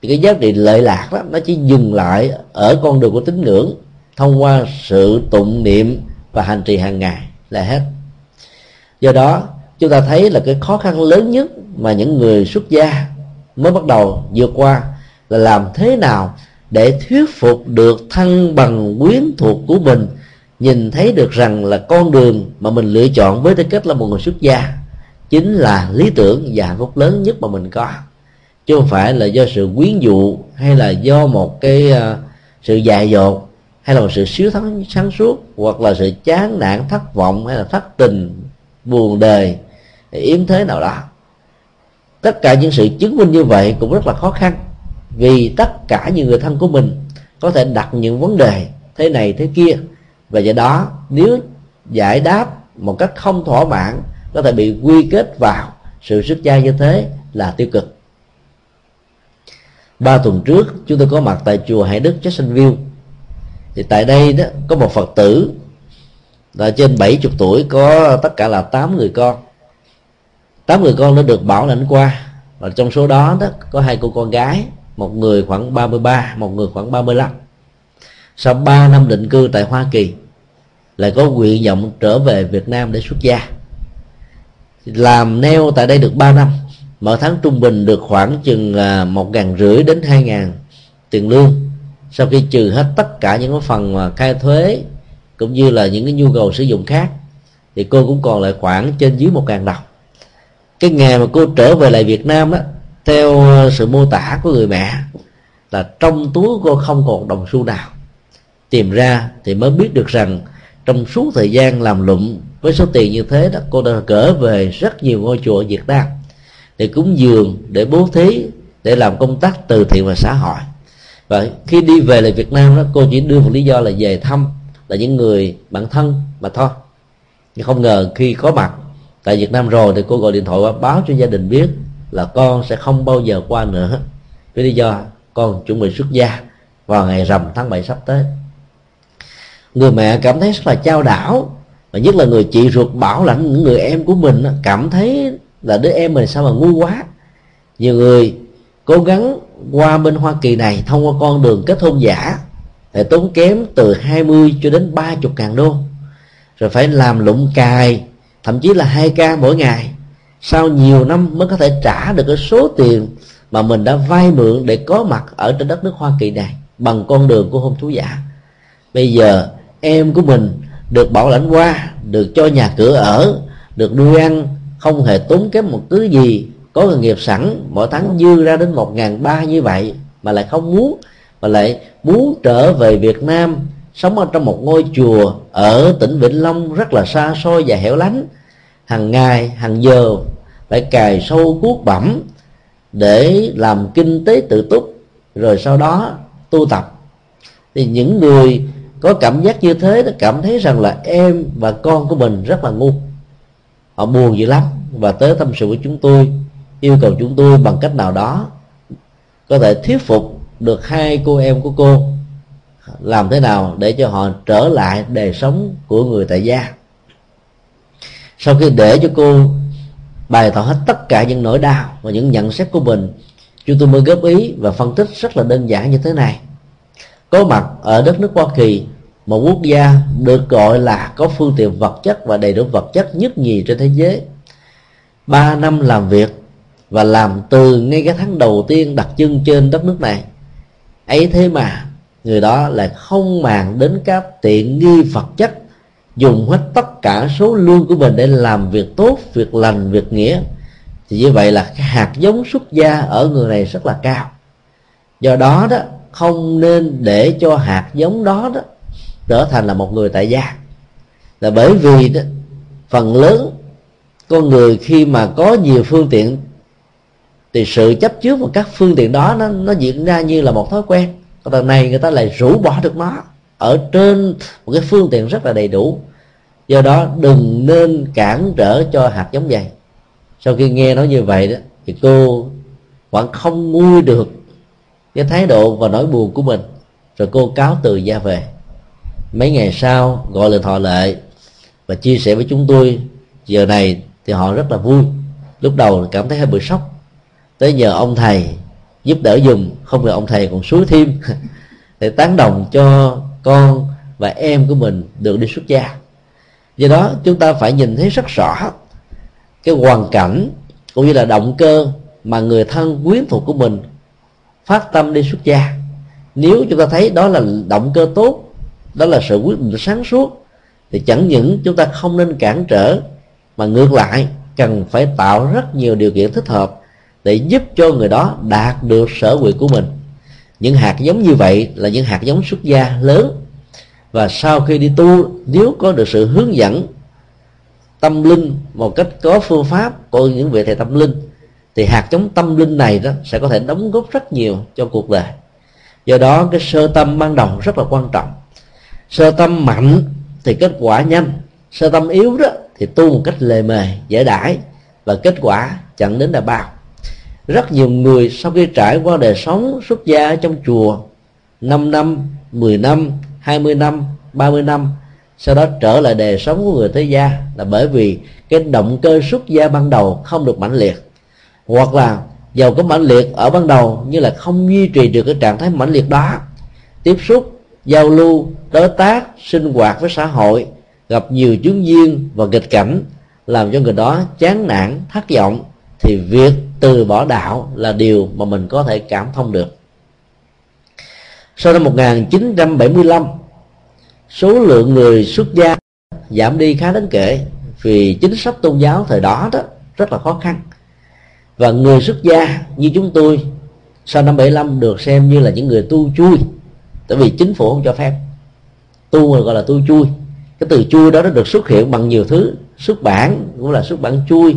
thì cái giá trị lợi lạc đó, nó chỉ dừng lại ở con đường của tín ngưỡng thông qua sự tụng niệm và hành trì hàng ngày là hết. Do đó, chúng ta thấy là cái khó khăn lớn nhất mà những người xuất gia mới bắt đầu vượt qua là làm thế nào để thuyết phục được thân bằng quyến thuộc của mình, nhìn thấy được rằng là con đường mà mình lựa chọn với tư cách là một người xuất gia chính là lý tưởng và hạnh phúc lớn nhất mà mình có. Chứ không phải là do sự quyến dụ hay là do một cái uh, sự dại dột hay là một sự xíu thắng sáng suốt hoặc là sự chán nản thất vọng hay là thất tình buồn đời yếm thế nào đó. Tất cả những sự chứng minh như vậy cũng rất là khó khăn vì tất cả những người thân của mình có thể đặt những vấn đề thế này thế kia. Và do đó nếu giải đáp một cách không thỏa mãn có thể bị quy kết vào sự xuất gia như thế là tiêu cực. Ba tuần trước, chúng tôi có mặt tại chùa Hải Đức Jacksonville thì tại đây đó, có một Phật tử, là trên 70 tuổi, có tất cả là 8 người con. 8 người con đã được bảo lãnh qua. Và trong số đó đó, có hai cô con gái, một người khoảng 33 một người khoảng 35 sau 3 năm định cư tại Hoa Kỳ, lại có nguyện vọng trở về Việt Nam để xuất gia làm neo tại đây được 3 năm. Mỗi tháng trung bình được khoảng chừng à, một ngàn rưỡi đến hai ngàn tiền lương. Sau khi trừ hết tất cả những cái phần mà khai thuế cũng như là những cái nhu cầu sử dụng khác, thì cô cũng còn lại khoảng trên dưới một ngàn đồng. Cái ngày mà cô trở về lại Việt Nam á, theo à, sự mô tả của người mẹ, là trong túi cô không còn đồng xu nào. Tìm ra thì mới biết được rằng trong suốt thời gian làm lụng với số tiền như thế đó, cô đã gỡ về rất nhiều ngôi chùa ở Việt Nam để cúng dường, để bố thí, để làm công tác từ thiện và xã hội. Và khi đi về lại Việt Nam đó, cô chỉ đưa một lý do là về thăm là những người bạn thân mà thôi. Nhưng không ngờ khi có mặt tại Việt Nam rồi thì cô gọi điện thoại báo cho gia đình biết là con sẽ không bao giờ qua nữa. Với lý do con chuẩn bị xuất gia vào ngày rằm tháng 7 sắp tới. Người mẹ cảm thấy rất là trao đảo và nhất là người chị ruột bảo lãnh những người em của mình cảm thấy là đứa em mình sao mà ngu quá. Nhiều người cố gắng qua bên Hoa Kỳ này, thông qua con đường kết hôn giả, để tốn kém từ 20 cho đến 30 ngàn đô. Rồi phải làm lụng cài, thậm chí là hai ca mỗi ngày. Sau nhiều năm mới có thể trả được cái số tiền mà mình đã vay mượn để có mặt ở trên đất nước Hoa Kỳ này bằng con đường của hôn thú giả. Bây giờ em của mình được bảo lãnh qua, được cho nhà cửa ở, được nuôi ăn, không hề tốn kém một thứ gì. Có nghề nghiệp sẵn, mỗi tháng dư ra đến một ngàn ba như vậy, mà lại không muốn, mà lại muốn trở về Việt Nam, sống ở trong một ngôi chùa ở tỉnh Vĩnh Long rất là xa xôi và hẻo lánh. Hàng ngày, hàng giờ, phải cài sâu cuốc bẩm để làm kinh tế tự túc, rồi sau đó tu tập. Thì những người có cảm giác như thế, nó cảm thấy rằng là em và con của mình rất là ngu. Họ buồn dữ lắm. Và tới tâm sự với chúng tôi, yêu cầu chúng tôi bằng cách nào đó có thể thuyết phục được hai cô em của cô làm thế nào để cho họ trở lại đời sống của người tại gia. Sau khi để cho cô bày tỏ hết tất cả những nỗi đau và những nhận xét của mình, chúng tôi mới góp ý và phân tích rất là đơn giản như thế này có mặt ở đất nước Hoa Kỳ một quốc gia được gọi là có phương tiện vật chất và đầy đủ vật chất nhất nhì trên thế giới. Ba năm làm việc và làm từ ngay cái tháng đầu tiên đặt chân trên đất nước này. Ấy thế mà, người đó lại không màng đến các tiện nghi vật chất, dùng hết tất cả số lương của mình để làm việc tốt, việc lành, việc nghĩa. Thì như vậy là cái hạt giống xuất gia ở người này rất là cao. Do đó đó không nên để cho hạt giống đó đó trở thành là một người tại gia. Là bởi vì đó, phần lớn con người khi mà có nhiều phương tiện thì sự chấp trước vào các phương tiện đó nó nó diễn ra như là một thói quen. Còn tầng này người ta lại rũ bỏ được nó ở trên một cái phương tiện rất là đầy đủ. Do đó đừng nên cản trở cho hạt giống dày. Sau khi nghe nói như vậy đó thì cô vẫn không nguôi được cái thái độ và nỗi buồn của mình. Rồi cô cáo từ ra về. Mấy ngày sau, gọi là thọ lệ và chia sẻ với chúng tôi, giờ này thì họ rất là vui. Lúc đầu cảm thấy hơi bị sốc. Tới nhờ ông thầy giúp đỡ dùng không ngờ ông thầy còn suối thêm. Để tán đồng cho con và em của mình được đi xuất gia. Do đó, chúng ta phải nhìn thấy rất rõ cái hoàn cảnh cũng như là động cơ mà người thân quyến thuộc của mình phát tâm đi xuất gia. Nếu chúng ta thấy đó là động cơ tốt, đó là sự quyết định sáng suốt, thì chẳng những chúng ta không nên cản trở, mà ngược lại cần phải tạo rất nhiều điều kiện thích hợp để giúp cho người đó đạt được sở nguyện của mình. Những hạt giống như vậy là những hạt giống xuất gia lớn. Và sau khi đi tu, nếu có được sự hướng dẫn tâm linh một cách có phương pháp của những vị thầy tâm linh thì hạt giống tâm linh này đó sẽ có thể đóng góp rất nhiều cho cuộc đời. Do đó, cái sơ tâm ban đầu rất là quan trọng. Sơ tâm mạnh thì kết quả nhanh. Sơ tâm yếu đó thì tu một cách lề mề, dễ đãi. Và kết quả chẳng đến là bao. Rất nhiều người sau khi trải qua đời sống xuất gia ở trong chùa 5 năm 10 năm 20 năm 30 năm, sau đó trở lại đời sống của người thế gia là bởi vì cái động cơ xuất gia ban đầu không được mãnh liệt hoặc là giàu có mãnh liệt ở ban đầu nhưng là không duy trì được cái trạng thái mãnh liệt đó. Tiếp xúc, giao lưu, đối tác, sinh hoạt với xã hội, gặp nhiều chứng duyên và nghịch cảnh, làm cho người đó chán nản, thất vọng, thì việc từ bỏ đạo là điều mà mình có thể cảm thông được. Sau năm 1975 số lượng người xuất gia giảm đi khá đáng kể vì chính sách tôn giáo thời đó đó rất là khó khăn và người xuất gia như chúng tôi sau năm 75 được xem như là những người tu chui. Tại vì chính phủ không cho phép. Tu gọi là tu chui. Cái từ chui đó nó được xuất hiện bằng nhiều thứ. Xuất bản cũng là xuất bản chui.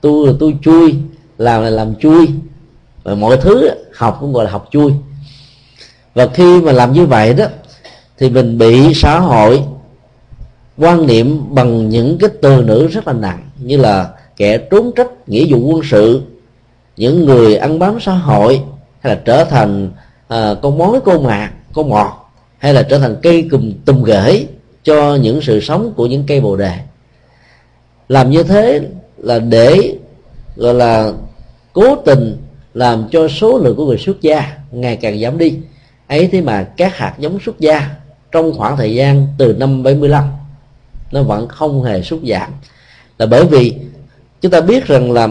Tu là tu chui, làm là làm chui. Và mọi thứ học cũng gọi là học chui. Và khi mà làm như vậy đó, thì mình bị xã hội quan niệm bằng những cái từ ngữ rất là nặng, như là kẻ trốn trách nghĩa vụ quân sự những người ăn bám xã hội hay là trở thành à, con mối cô mạc cô mọt hay là trở thành cây cùm tùm gửi cho những sự sống của những cây bồ đề. Làm như thế là để gọi là cố tình làm cho số lượng của người xuất gia ngày càng giảm đi. Ấy thế mà các hạt giống xuất gia trong khoảng thời gian từ năm 75 nó vẫn không hề sút giảm. Là bởi vì chúng ta biết rằng là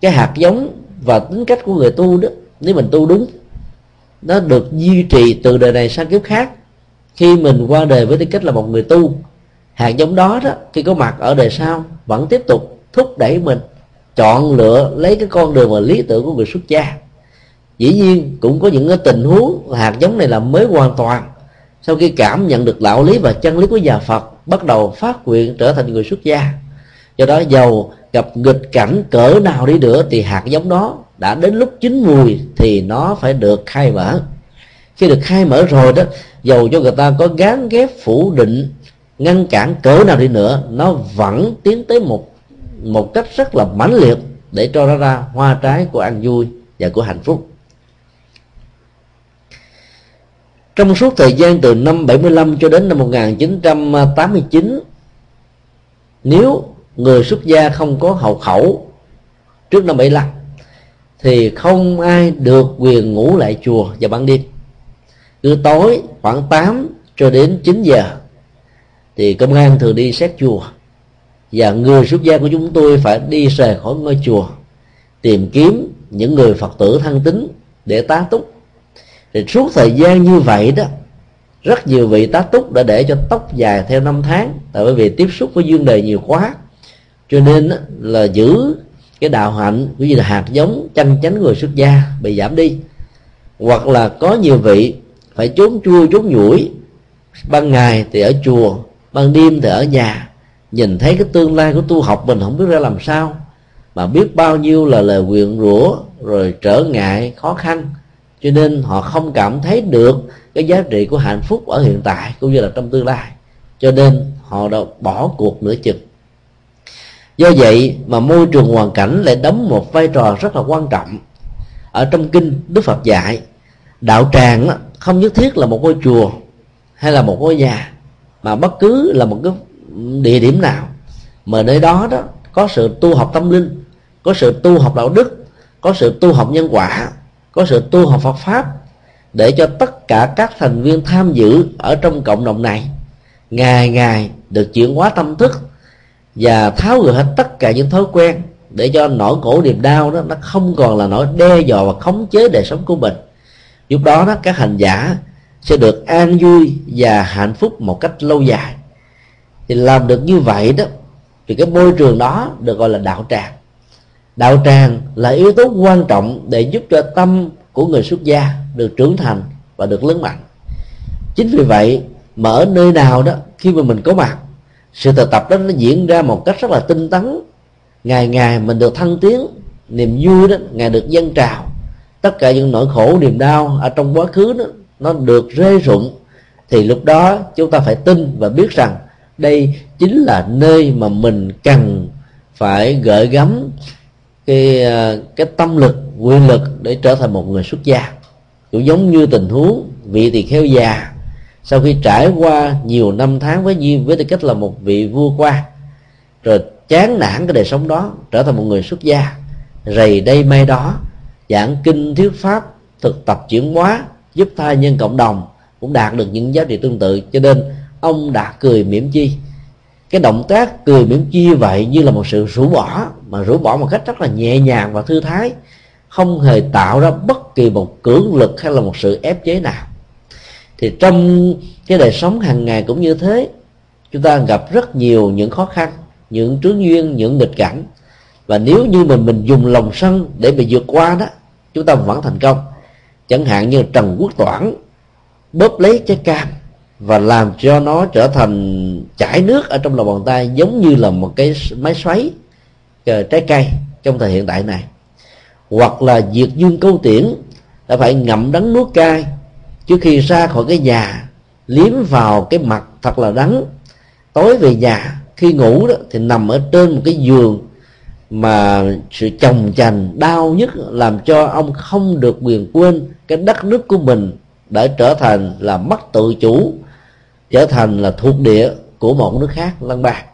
cái hạt giống và tính cách của người tu đó, nếu mình tu đúng, nó được duy trì từ đời này sang kiếp khác. Khi mình qua đời với tư cách là một người tu, hạt giống đó đó, khi có mặt ở đời sau, vẫn tiếp tục thúc đẩy mình, chọn lựa lấy cái con đường và lý tưởng của người xuất gia. Dĩ nhiên, cũng có những cái tình huống hạt giống này là mới hoàn toàn, sau khi cảm nhận được đạo lý và chân lý của nhà phật, bắt đầu phát nguyện trở thành người xuất gia. Do đó, giàu gặp nghịch cảnh cỡ nào đi nữa thì hạt giống đó đã đến lúc chín mùi thì nó phải được khai mở. Khi được khai mở rồi đó, dầu cho người ta có gán ghép phủ định, ngăn cản cỡ nào đi nữa, nó vẫn tiến tới một một cách rất là mãnh liệt để cho nó ra hoa trái của an vui và của hạnh phúc. Trong suốt thời gian từ năm 75 cho đến năm 1989 nếu người xuất gia không có hậu khẩu trước năm 75 thì không ai được quyền ngủ lại chùa vào ban đêm. Cứ tối khoảng 8 cho đến 9 giờ thì công an thường đi xét chùa. Và người xuất gia của chúng tôi phải đi rời khỏi ngôi chùa, tìm kiếm những người phật tử thân tín để tá túc. Thì suốt thời gian như vậy đó, rất nhiều vị tá túc đã để cho tóc dài theo năm tháng. Tại bởi vì tiếp xúc với dương đề nhiều quá cho nên là giữ cái đạo hạnh cũng như là hạt giống chân chánh người xuất gia bị giảm đi. Hoặc là có nhiều vị phải trốn chua trốn nhủi, ban ngày thì ở chùa, ban đêm thì ở nhà, nhìn thấy cái tương lai của tu học mình không biết ra làm sao, mà biết bao nhiêu là lời quyện rủa, rồi trở ngại, khó khăn. Cho nên họ không cảm thấy được cái giá trị của hạnh phúc ở hiện tại cũng như là trong tương lai. Cho nên họ đã bỏ cuộc nửa chừng do vậy mà môi trường hoàn cảnh lại đóng một vai trò rất là quan trọng. Ở trong kinh đức phật dạy, đạo tràng không nhất thiết là một ngôi chùa hay là một ngôi nhà, mà bất cứ là một cái địa điểm nào. Mà nơi đó đó, có sự tu học tâm linh, có sự tu học đạo đức, có sự tu học nhân quả, có sự tu học Phật pháp, để cho tất cả các thành viên tham dự ở trong cộng đồng này ngày ngày được chuyển hóa tâm thức và tháo gỡ hết tất cả những thói quen để cho nỗi khổ niềm đau đó nó không còn là nỗi đe dọa và khống chế đời sống của mình. Lúc đó đó, các hành giả sẽ được an vui và hạnh phúc một cách lâu dài. Thì làm được như vậy đó, thì cái môi trường đó được gọi là đạo tràng. Đạo tràng là yếu tố quan trọng để giúp cho tâm của người xuất gia được trưởng thành và được lớn mạnh. Chính vì vậy mà ở nơi nào đó, khi mà mình có mặt sự thực tập đó nó diễn ra một cách rất là tinh tấn. Ngày ngày mình được thăng tiến, niềm vui đó ngày được dân trào. Tất cả những nỗi khổ, niềm đau ở trong quá khứ đó, nó được rơi rụng. Thì lúc đó chúng ta phải tin và biết rằng đây chính là nơi mà mình cần phải gợi gắm cái ờ, cái tâm lực quyền lực để trở thành một người xuất gia. Cũng giống như tình huống vị tỳ kheo già sau khi trải qua nhiều năm tháng với duyên với tư cách là một vị vua quan rồi chán nản cái đời sống đó, trở thành một người xuất gia, rầy đây may đó, giảng kinh, thuyết pháp, thực tập chuyển hóa, giúp tha nhân cộng đồng, cũng đạt được những giá trị tương tự. Cho nên, ông đã cười mỉm chi. Cái động tác cười mỉm chi vậy như là một sự rũ bỏ, mà rũ bỏ một cách rất là nhẹ nhàng và thư thái, không hề tạo ra bất kỳ một cưỡng lực hay là một sự ép chế nào thì trong cái đời sống hàng ngày cũng như thế, chúng ta gặp rất nhiều những khó khăn, những trướng duyên những nghịch cảnh. Và nếu như mình mình dùng lòng sân để mà vượt qua đó, chúng ta vẫn thành công. Chẳng hạn như trần quốc toản bóp lấy trái cam và làm cho nó trở thành chảy nước ở trong lòng bàn tay, giống như là một cái máy xoáy ờ, trái cây trong thời hiện tại này. Hoặc là diệt dương câu tiễn đã phải ngậm đắng nuốt cay trước khi ra khỏi cái nhà, liếm vào cái mặt thật là đắng. Tối về nhà, khi ngủ đó, thì nằm ở trên một cái giường mà sự chồng chành đau nhất làm cho ông không được quyền quên cái đất nước của mình đã trở thành là mất tự chủ, trở thành là thuộc địa của một nước khác lân bạc.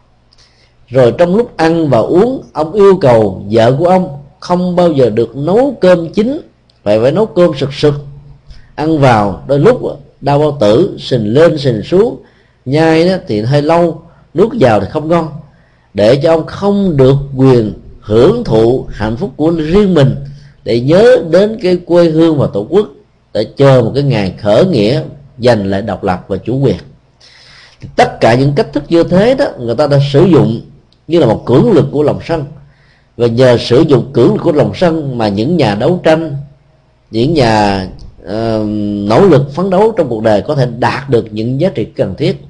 Rồi trong lúc ăn và uống, ông yêu cầu vợ của ông không bao giờ được nấu cơm chín. Phải phải nấu cơm sực sực ăn vào, đôi lúc đau bao tử, sình lên, sình xuống. Nhai đó thì hơi lâu, nuốt vào thì không ngon. Để cho ông không được quyền hưởng thụ hạnh phúc của riêng mình, để nhớ đến cái quê hương và tổ quốc, để chờ một cái ngày khởi nghĩa, giành lại độc lập và chủ quyền. Tất cả những cách thức như thế đó, người ta đã sử dụng như là một cưỡng lực của lòng sân. Và nhờ sử dụng cưỡng lực của lòng sân mà những nhà đấu tranh, những nhà uh, nỗ lực phấn đấu trong cuộc đời có thể đạt được những giá trị cần thiết.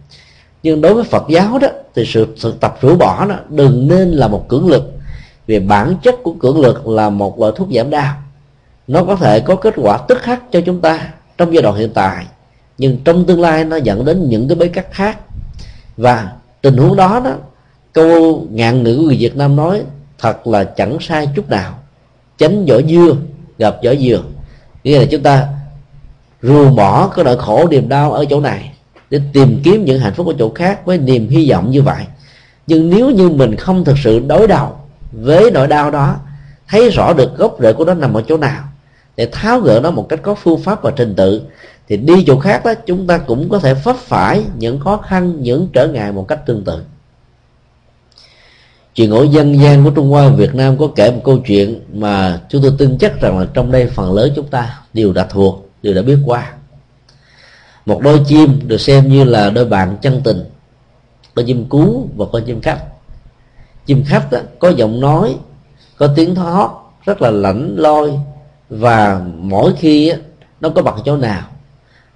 Nhưng đối với Phật giáo đó thì sự thực tập rũ bỏ đó đừng nên là một cưỡng lực. Vì bản chất của cưỡng lực là một loại thuốc giảm đau. Nó có thể có kết quả tức khắc cho chúng ta trong giai đoạn hiện tại nhưng trong tương lai nó dẫn đến những cái bế tắc khác. Và tình huống đó đó câu ngạn ngữ người Việt Nam nói thật là chẳng sai chút nào. Tránh vỏ dưa gặp vỏ dừa nghĩa là chúng ta ruồng bỏ cái nỗi khổ, niềm đau ở chỗ này để tìm kiếm những hạnh phúc ở chỗ khác với niềm hy vọng như vậy. Nhưng nếu như mình không thực sự đối đầu với nỗi đau đó, thấy rõ được gốc rễ của nó nằm ở chỗ nào, để tháo gỡ nó một cách có phương pháp và trình tự, thì đi chỗ khác đó, chúng ta cũng có thể vấp phải những khó khăn, những trở ngại một cách tương tự. Chuyện ngộ dân gian của Trung Hoa và Việt Nam có kể một câu chuyện mà chúng tôi tin chắc rằng là trong đây phần lớn chúng ta đều đã thuộc đều đã biết qua. Một đôi chim được xem như là đôi bạn chân tình con chim cú và con chim khách. Chim khách đó, có giọng nói có tiếng thoát rất là lạnh loi và mỗi khi đó, nó có bằng chỗ nào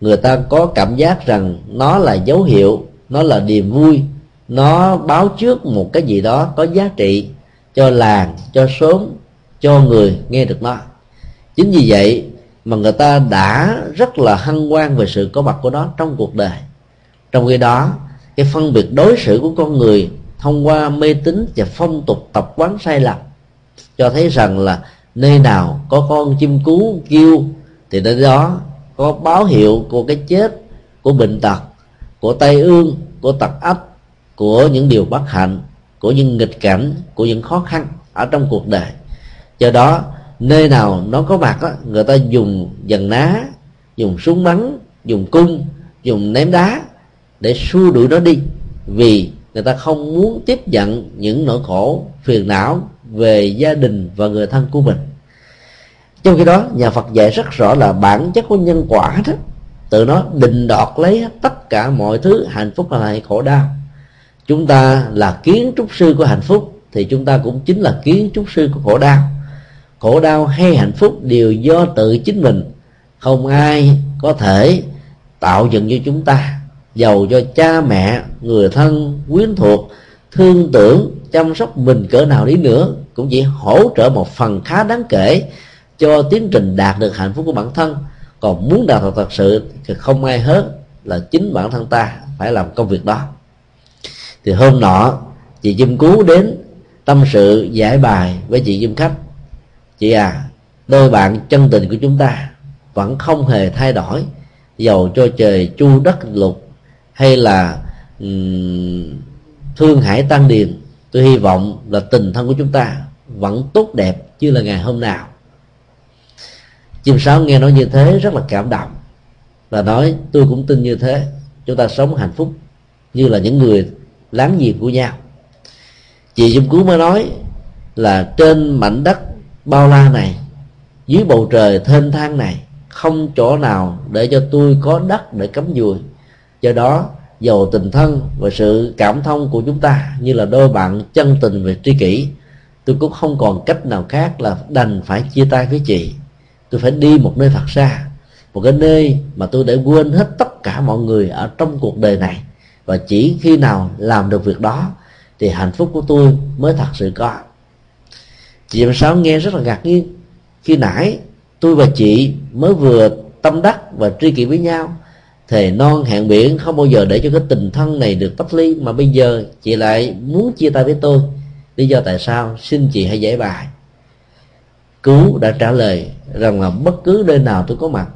người ta có cảm giác rằng nó là dấu hiệu nó là niềm vui nó báo trước một cái gì đó có giá trị cho làng cho xóm cho người nghe được nó. Chính vì vậy mà người ta đã rất là hăng quan về sự có mặt của nó trong cuộc đời. Trong khi đó, cái phân biệt đối xử của con người thông qua mê tín và phong tục tập quán sai lầm cho thấy rằng là nơi nào có con chim cú kêu, thì nơi đó có báo hiệu của cái chết của bệnh tật, của tai ương, của tật ách, của những điều bất hạnh, của những nghịch cảnh, của những khó khăn ở trong cuộc đời. Do đó nơi nào nó có mặt á, người ta dùng dần ná dùng súng bắn dùng cung dùng ném đá để xua đuổi nó đi. Vì người ta không muốn tiếp nhận những nỗi khổ phiền não về gia đình và người thân của mình. Trong khi đó nhà Phật dạy rất rõ là bản chất của nhân quả đó. Tự nó định đoạt lấy tất cả mọi thứ hạnh phúc hay khổ đau. Chúng ta là kiến trúc sư của hạnh phúc thì chúng ta cũng chính là kiến trúc sư của khổ đau khổ đau hay hạnh phúc đều do tự chính mình. Không ai có thể tạo dựng cho chúng ta. Giàu cho cha mẹ, người thân, quyến thuộc, thương tưởng, chăm sóc mình cỡ nào đi nữa, cũng chỉ hỗ trợ một phần khá đáng kể cho tiến trình đạt được hạnh phúc của bản thân. Còn muốn đạt được thật sự thì không ai hết là chính bản thân ta phải làm công việc đó. Thì hôm nọ, chị chim Cú đến tâm sự giải bài với chị chim Khách chị à đôi bạn chân tình của chúng ta vẫn không hề thay đổi dầu cho trời chu đất lục hay là um, thương hải tăng điền. Tôi hy vọng là tình thân của chúng ta vẫn tốt đẹp như là ngày hôm nào. Chim sáo nghe nói như thế rất là cảm động và nói tôi cũng tin như thế. Chúng ta sống hạnh phúc như là những người láng giềng của nhau. Chị dung cứu mới nói là trên mảnh đất bao la này, dưới bầu trời thênh thang này, không chỗ nào để cho tôi có đất để cắm dùi. Do đó dầu tình thân và sự cảm thông của chúng ta như là đôi bạn chân tình về tri kỷ, tôi cũng không còn cách nào khác là đành phải chia tay với chị. Tôi phải đi một nơi thật xa, một cái nơi mà tôi để quên hết tất cả mọi người ở trong cuộc đời này. Và chỉ khi nào làm được việc đó, thì hạnh phúc của tôi mới thật sự có chị em sáu nghe rất là ngạc nhiên. Khi nãy, tôi và chị mới vừa tâm đắc và tri kỷ với nhau. Thề non hẹn biển không bao giờ để cho cái tình thân này được tách ly mà bây giờ chị lại muốn chia tay với tôi. Lý do tại sao? Xin chị hãy giải bài. Cứu đã trả lời rằng là bất cứ nơi nào tôi có mặt,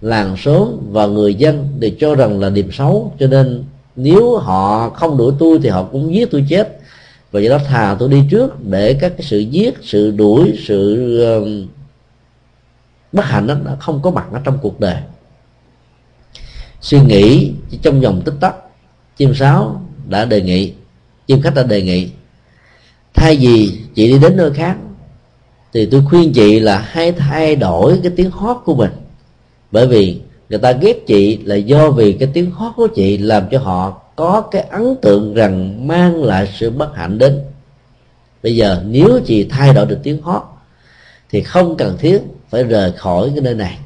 làng xóm và người dân đều cho rằng là điểm xấu. Cho nên nếu họ không đuổi tôi thì họ cũng giết tôi chết và do đó thà tôi đi trước để các cái sự giết sự đuổi sự uh, bất hạnh đó nó không có mặt ở trong cuộc đời. Suy nghĩ trong vòng tích tắc chim sáo đã đề nghị chim khách đã đề nghị thay vì chị đi đến nơi khác thì tôi khuyên chị là hãy thay đổi cái tiếng hót của mình. Bởi vì người ta ghét chị là do vì cái tiếng hót của chị làm cho họ có cái ấn tượng rằng mang lại sự bất hạnh đến. Bây giờ nếu chị thay đổi được tiếng hót, thì không cần thiết phải rời khỏi cái nơi này.